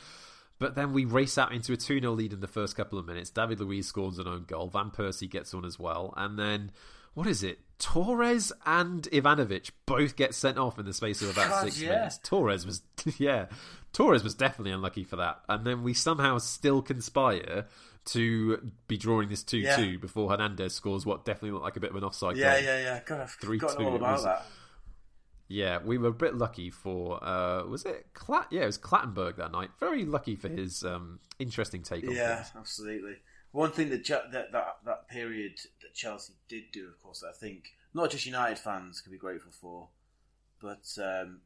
But then we race out into a 2 0 lead in the first couple of minutes. David Luiz scores an own goal. Van Persie gets one as well. And then, what is it? Torres and Ivanovic both get sent off in the space of about God, six yeah. minutes. Torres was, yeah, Torres was definitely unlucky for that. And then we somehow still conspire to be drawing this 2 yeah. 2 before Hernandez scores what definitely looked like a bit of an offside yeah, goal. Yeah, yeah, yeah. God, I've forgotten all about was, that. Yeah, we were a bit lucky for uh, was it Clat? Yeah, it was Clattenburg that night. Very lucky for his um, interesting take on yeah, things. absolutely. One thing that, that that that period that Chelsea did do, of course, I think not just United fans can be grateful for, but um,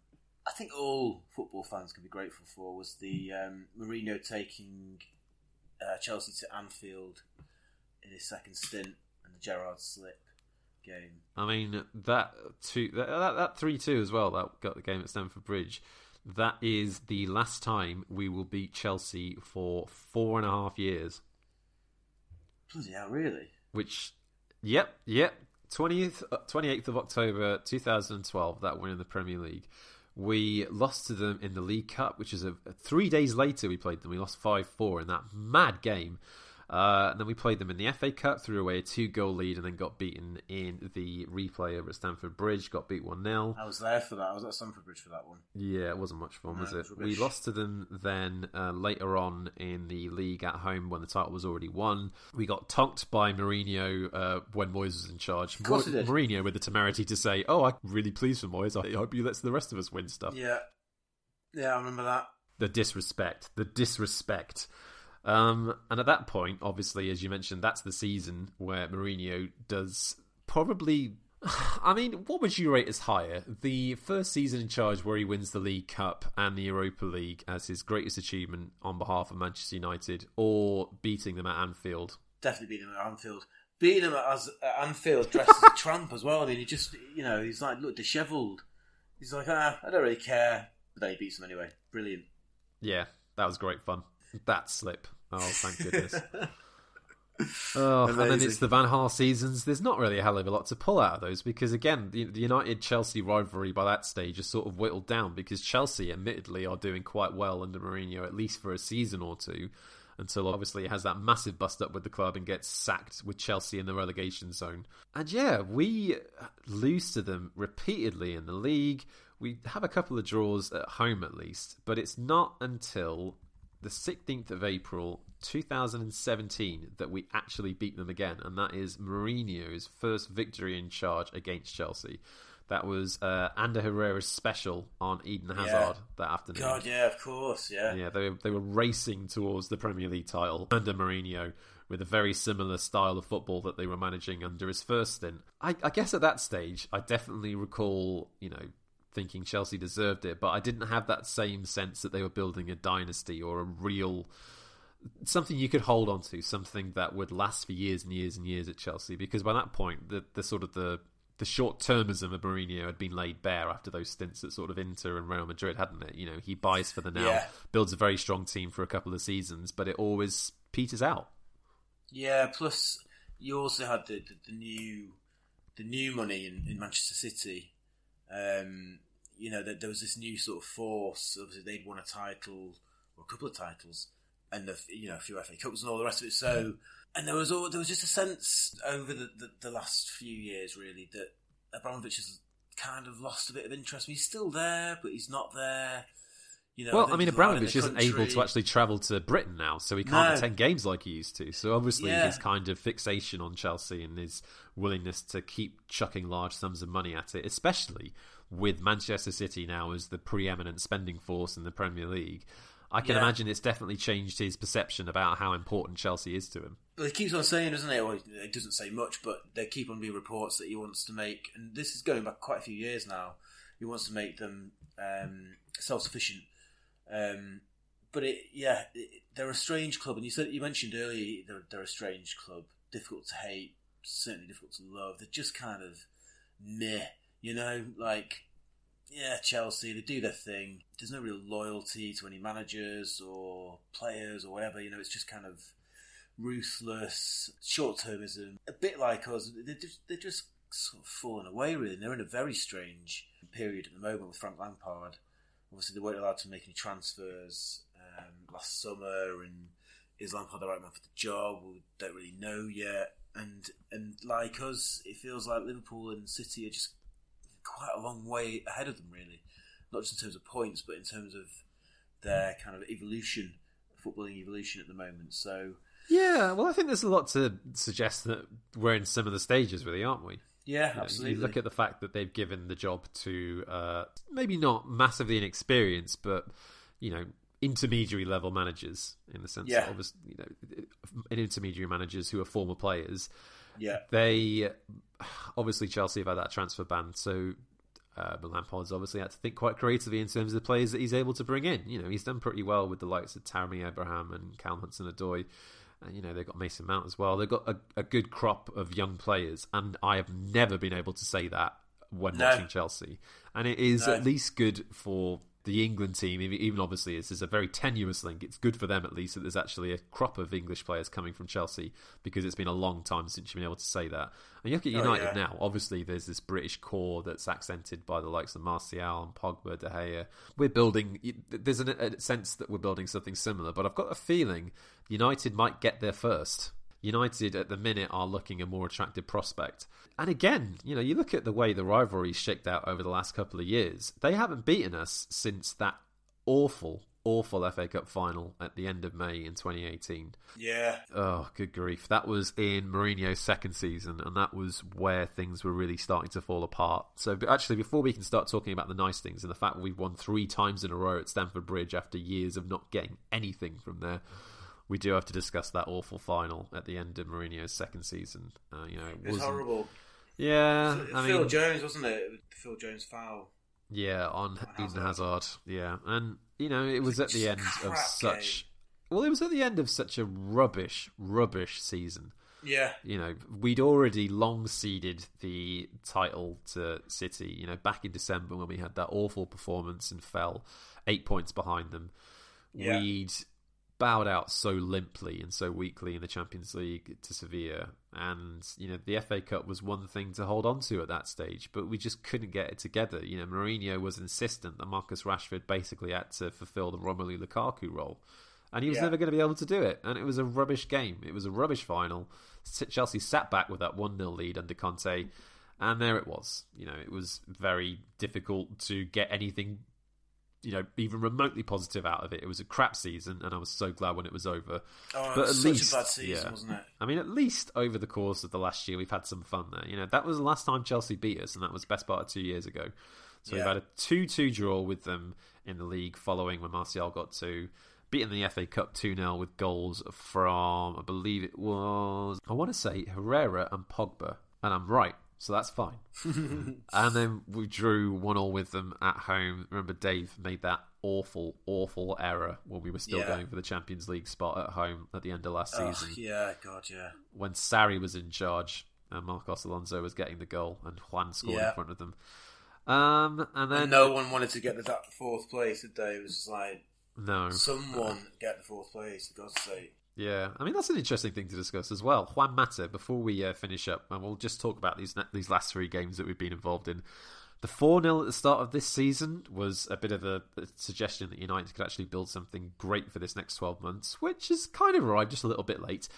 I think all football fans can be grateful for was the um, Mourinho taking uh, Chelsea to Anfield in his second stint and the Gerrard slip game. I mean that two that that three two as well that got the game at Stamford Bridge. That is the last time we will beat Chelsea for four and a half years. Bloody hell, really? Which, yep, yep. 20th, 28th of October 2012, that win in the Premier League. We lost to them in the League Cup, which is a, three days later we played them. We lost 5 4 in that mad game. Uh, and then we played them in the FA Cup, threw away a two goal lead, and then got beaten in the replay over at Stamford Bridge. Got beat 1 0. I was there for that. I was at Stamford Bridge for that one. Yeah, it wasn't much fun, no, was it? it was we lost to them then uh, later on in the league at home when the title was already won. We got tonked by Mourinho uh, when Moyes was in charge. Of course Mo- Mourinho with the temerity to say, Oh, I'm really pleased for Moyes. I hope he lets the rest of us win stuff. Yeah. Yeah, I remember that. The disrespect. The disrespect. Um, and at that point, obviously, as you mentioned, that's the season where Mourinho does probably. I mean, what would you rate as higher? The first season in charge where he wins the League Cup and the Europa League as his greatest achievement on behalf of Manchester United, or beating them at Anfield? Definitely beating them at Anfield. Beating them at, at Anfield dressed as a tramp as well. I mean, he just, you know, he's like, look, dishevelled. He's like, ah, I don't really care. But then he beats them anyway. Brilliant. Yeah, that was great fun. That slip. Oh, thank goodness. Oh, and then it's the Van Gaal seasons. There's not really a hell of a lot to pull out of those because, again, the, the United Chelsea rivalry by that stage is sort of whittled down because Chelsea, admittedly, are doing quite well under Mourinho, at least for a season or two, until obviously he has that massive bust up with the club and gets sacked with Chelsea in the relegation zone. And yeah, we lose to them repeatedly in the league. We have a couple of draws at home at least, but it's not until the 16th of April 2017 that we actually beat them again, and that is Mourinho's first victory in charge against Chelsea. That was uh, Ander Herrera's special on Eden Hazard yeah. that afternoon. God, yeah, of course, yeah. Yeah, they, they were racing towards the Premier League title under Mourinho with a very similar style of football that they were managing under his first stint. I, I guess at that stage, I definitely recall, you know, thinking Chelsea deserved it, but I didn't have that same sense that they were building a dynasty or a real something you could hold on to, something that would last for years and years and years at Chelsea. Because by that point, the the sort of the the short termism of Mourinho had been laid bare after those stints at sort of Inter and Real Madrid, hadn't it? You know, he buys for the now, yeah. builds a very strong team for a couple of seasons, but it always peters out. Yeah. Plus, you also had the the, the new the new money in, in Manchester City um, you know, that there was this new sort of force. Obviously, they'd won a title or a couple of titles, and the, you know a few FA Cups and all the rest of it. So, and there was all, there was just a sense over the, the, the last few years, really, that Abramovich has kind of lost a bit of interest. He's still there, but he's not there. You know, well, I mean, Abramovich isn't able to actually travel to Britain now, so he can't no. attend games like he used to. So obviously, yeah. his kind of fixation on Chelsea and his willingness to keep chucking large sums of money at it, especially with Manchester City now as the preeminent spending force in the Premier League. I can yeah. imagine it's definitely changed his perception about how important Chelsea is to him. Well, he keeps on saying, doesn't it? Well, it doesn't say much, but there keep on being reports that he wants to make, and this is going back quite a few years now. He wants to make them um, self-sufficient um, but it, yeah, it, they're a strange club, and you said you mentioned earlier they're, they're a strange club, difficult to hate, certainly difficult to love. They're just kind of meh, you know, like yeah, Chelsea, they do their thing. There's no real loyalty to any managers or players or whatever. You know, it's just kind of ruthless, short termism. A bit like us. They're just, they're just sort of falling away, really. They're in a very strange period at the moment with Frank Lampard obviously they weren't allowed to make any transfers um, last summer, and is Lampard the right man for the job? We don't really know yet. And and like us, it feels like Liverpool and City are just quite a long way ahead of them, really. Not just in terms of points, but in terms of their kind of evolution, footballing evolution at the moment. So yeah, well, I think there's a lot to suggest that we're in similar stages, really, aren't we? Yeah, you absolutely. you look at the fact that they've given the job to uh, maybe not massively inexperienced, but you know, intermediary level managers in the sense yeah. of you know, intermediary managers who are former players. Yeah, they obviously Chelsea have had that transfer ban, so uh, but Lampard's obviously had to think quite creatively in terms of the players that he's able to bring in. You know, he's done pretty well with the likes of Tammy Abraham and Callum Hudson-Odoi. And, you know, they've got Mason Mount as well. They've got a, a, good crop of young players, and I have never been able to say that when no. watching Chelsea. And it is no. at least good for the England team, even obviously this is a very tenuous link, it's good for them at least that there's actually a crop of English players coming from Chelsea because it's been a long time since you've been able to say that. And you look at oh, United oh, yeah. now, obviously there's this British core that's accented by the likes of Martial and Pogba, De Gea. We're building, there's a sense that we're building something similar, but I've got a feeling United might get there first. United at the minute are looking a more attractive prospect. And again, you know, you look at the way the rivalry's shaked out over the last couple of years. They haven't beaten us since that awful, awful FA Cup final at the end of May in 2018. Yeah. Oh, good grief. That was in Mourinho's second season, and that was where things were really starting to fall apart. So, actually, before we can start talking about the nice things and the fact that we've won three times in a row at Stamford Bridge after years of not getting anything from there we do have to discuss that awful final at the end of Mourinho's second season. Uh, you know, it was horrible. Yeah, I Phil mean, Jones wasn't it? Phil Jones foul. Yeah, on, on Eden Hazard. Yeah, and you know it was at the end of such. Game. Well, it was at the end of such a rubbish, rubbish season. Yeah. You know, we'd already long ceded the title to City, you know, back in December when we had that awful performance and fell eight points behind them. Yeah. We'd bowed out so limply and so weakly in the Champions League to Sevilla. And, you know, the FA Cup was one thing to hold on to at that stage, but we just couldn't get it together. You know, Mourinho was insistent that Marcus Rashford basically had to fulfill the Romelu Lukaku role. And he was yeah. never going to be able to do it. And it was a rubbish game. It was a rubbish final. Chelsea sat back with that 1 0 lead under Conte. And there it was. You know, it was very difficult to get anything you know, even remotely positive out of it. It was a crap season, and I was so glad when it was over. Oh, but at least, season, yeah, wasn't it? I mean, at least over the course of the last year, we've had some fun there. You know, that was the last time Chelsea beat us, and that was best part of two years ago. So yeah. we've had a two-two draw with them in the league, following when Martial got to beating the FA Cup 2 0 with goals from, I believe it was, I want to say Herrera and Pogba. And I'm right. So that's fine. and then we drew one all with them at home. Remember, Dave made that awful, awful error when we were still yeah. going for the Champions League spot at home at the end of last season. yeah, God, yeah. When Sarri was in charge and Marcos Alonso was getting the goal and Juan scored yeah. in front of them. Um, and then and no one wanted to get the fourth place, did they? It was like no, someone get the fourth place. For God's sake. Yeah, I mean that's an interesting thing to discuss as well. Juan Mata. Before we uh, finish up, and we'll just talk about these these last three games that we've been involved in. The 4 0 at the start of this season was a bit of a, a, suggestion that United could actually build something great for this next 12 months, which has kind of arrived just a little bit late.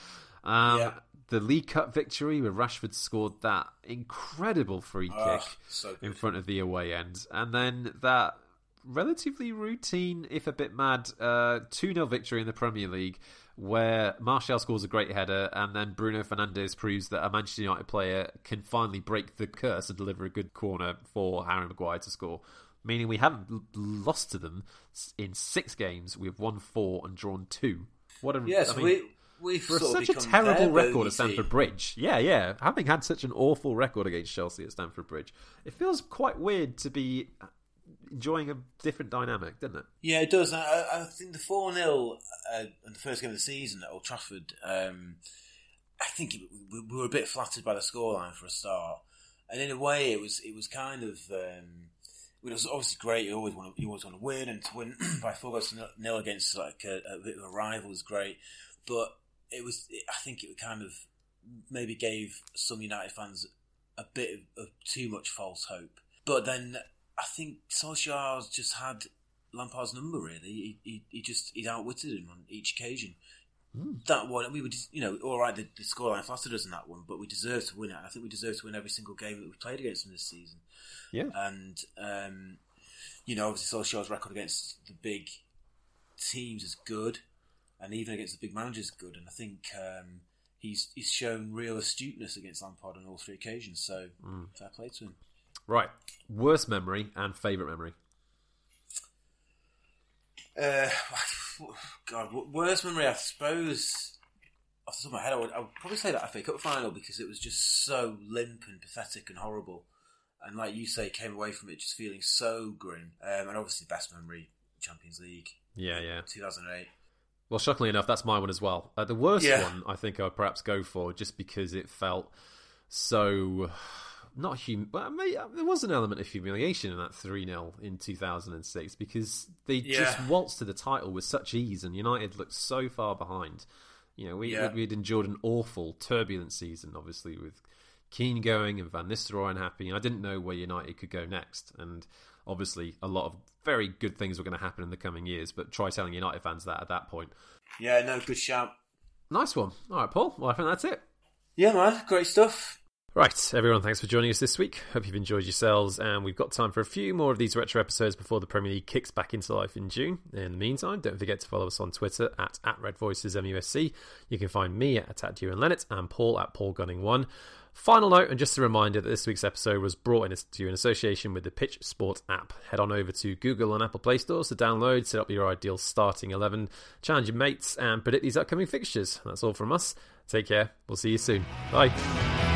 Um, yeah. The League Cup victory where Rashford scored that incredible free oh, kick so in front of the away end. And then that relatively routine, if a bit mad, uh, 2 uh, 0 victory in the Premier League where Martial scores a great header, and then Bruno Fernandes proves that a Manchester United player can finally break the curse and deliver a good corner for Harry Maguire to score. Meaning we haven't lost to them in six games. We've won four and drawn two. What a yes, I mean, we we've for such a terrible record at Stamford Bridge. Yeah, yeah. Having had such an awful record against Chelsea at Stamford Bridge, it feels quite weird to be enjoying a different dynamic, didn't it? Yeah, it does. I, I think the 4 0 uh, in the first game of the season at Old Trafford, um, I think it, we, we, were a bit flattered by the scoreline for a start. And in a way, it was it was kind of. Um, it was obviously great. You always want to, you always want to win, and to win by four goals to nil against like a, a bit of a rival is great. But it was, it, I think, it kind of maybe gave some United fans a bit of, of too much false hope. But then I think Solskjaer's just had Lampard's number. Really, he, he, he just he outwitted him on each occasion. Mm. That one, we would, you know, all right. The, the scoreline flattered us in that one, but we deserve to win it. I think we deserve to win every single game that we've played against them this season. Yeah, and um, you know, obviously Solskjaer's record against the big teams is good, and even against the big managers is good. And I think um, he's he's shown real astuteness against Lampard on all three occasions. So mm. fair play to him. Right. Worst memory and favourite memory. Uh, God, worst memory, I suppose. Off the top of my head, I would, I would probably say that FA Cup final because it was just so limp and pathetic and horrible. And like you say, came away from it just feeling so grim. Um, and obviously, best memory, Champions League. Yeah, yeah. 2008. Well, shockingly enough, that's my one as well. Uh, the worst yeah. one, I think I would perhaps go for just because it felt so not hum. Well, there was an element of humiliation in that three 0 in two thousand and six because they yeah. just waltzed to the title with such ease, and United looked so far behind. You know, we yeah. we'd endured an awful, turbulent season, obviously with Keane going and Van Nistelrooy unhappy. I didn't know where United could go next, and obviously a lot of very good things were going to happen in the coming years. But try telling United fans that at that point. Yeah, no, good shout. Nice one. All right, Paul. Well, I think that's it. Yeah, man, great stuff. Right, everyone, thanks for joining us this week. Hope you've enjoyed yourselves, and we've got time for a few more of these retro episodes before the Premier League kicks back into life in June. In the meantime, don't forget to follow us on Twitter at, at RedVoicesMUSC. You can find me at, at and and Paul at Paul Gunning1. Final note, and just a reminder that this week's episode was brought in to you in association with the Pitch Sports app. Head on over to Google and Apple Play stores to download, set up your ideal starting 11, challenge your mates, and predict these upcoming fixtures. That's all from us. Take care. We'll see you soon. Bye.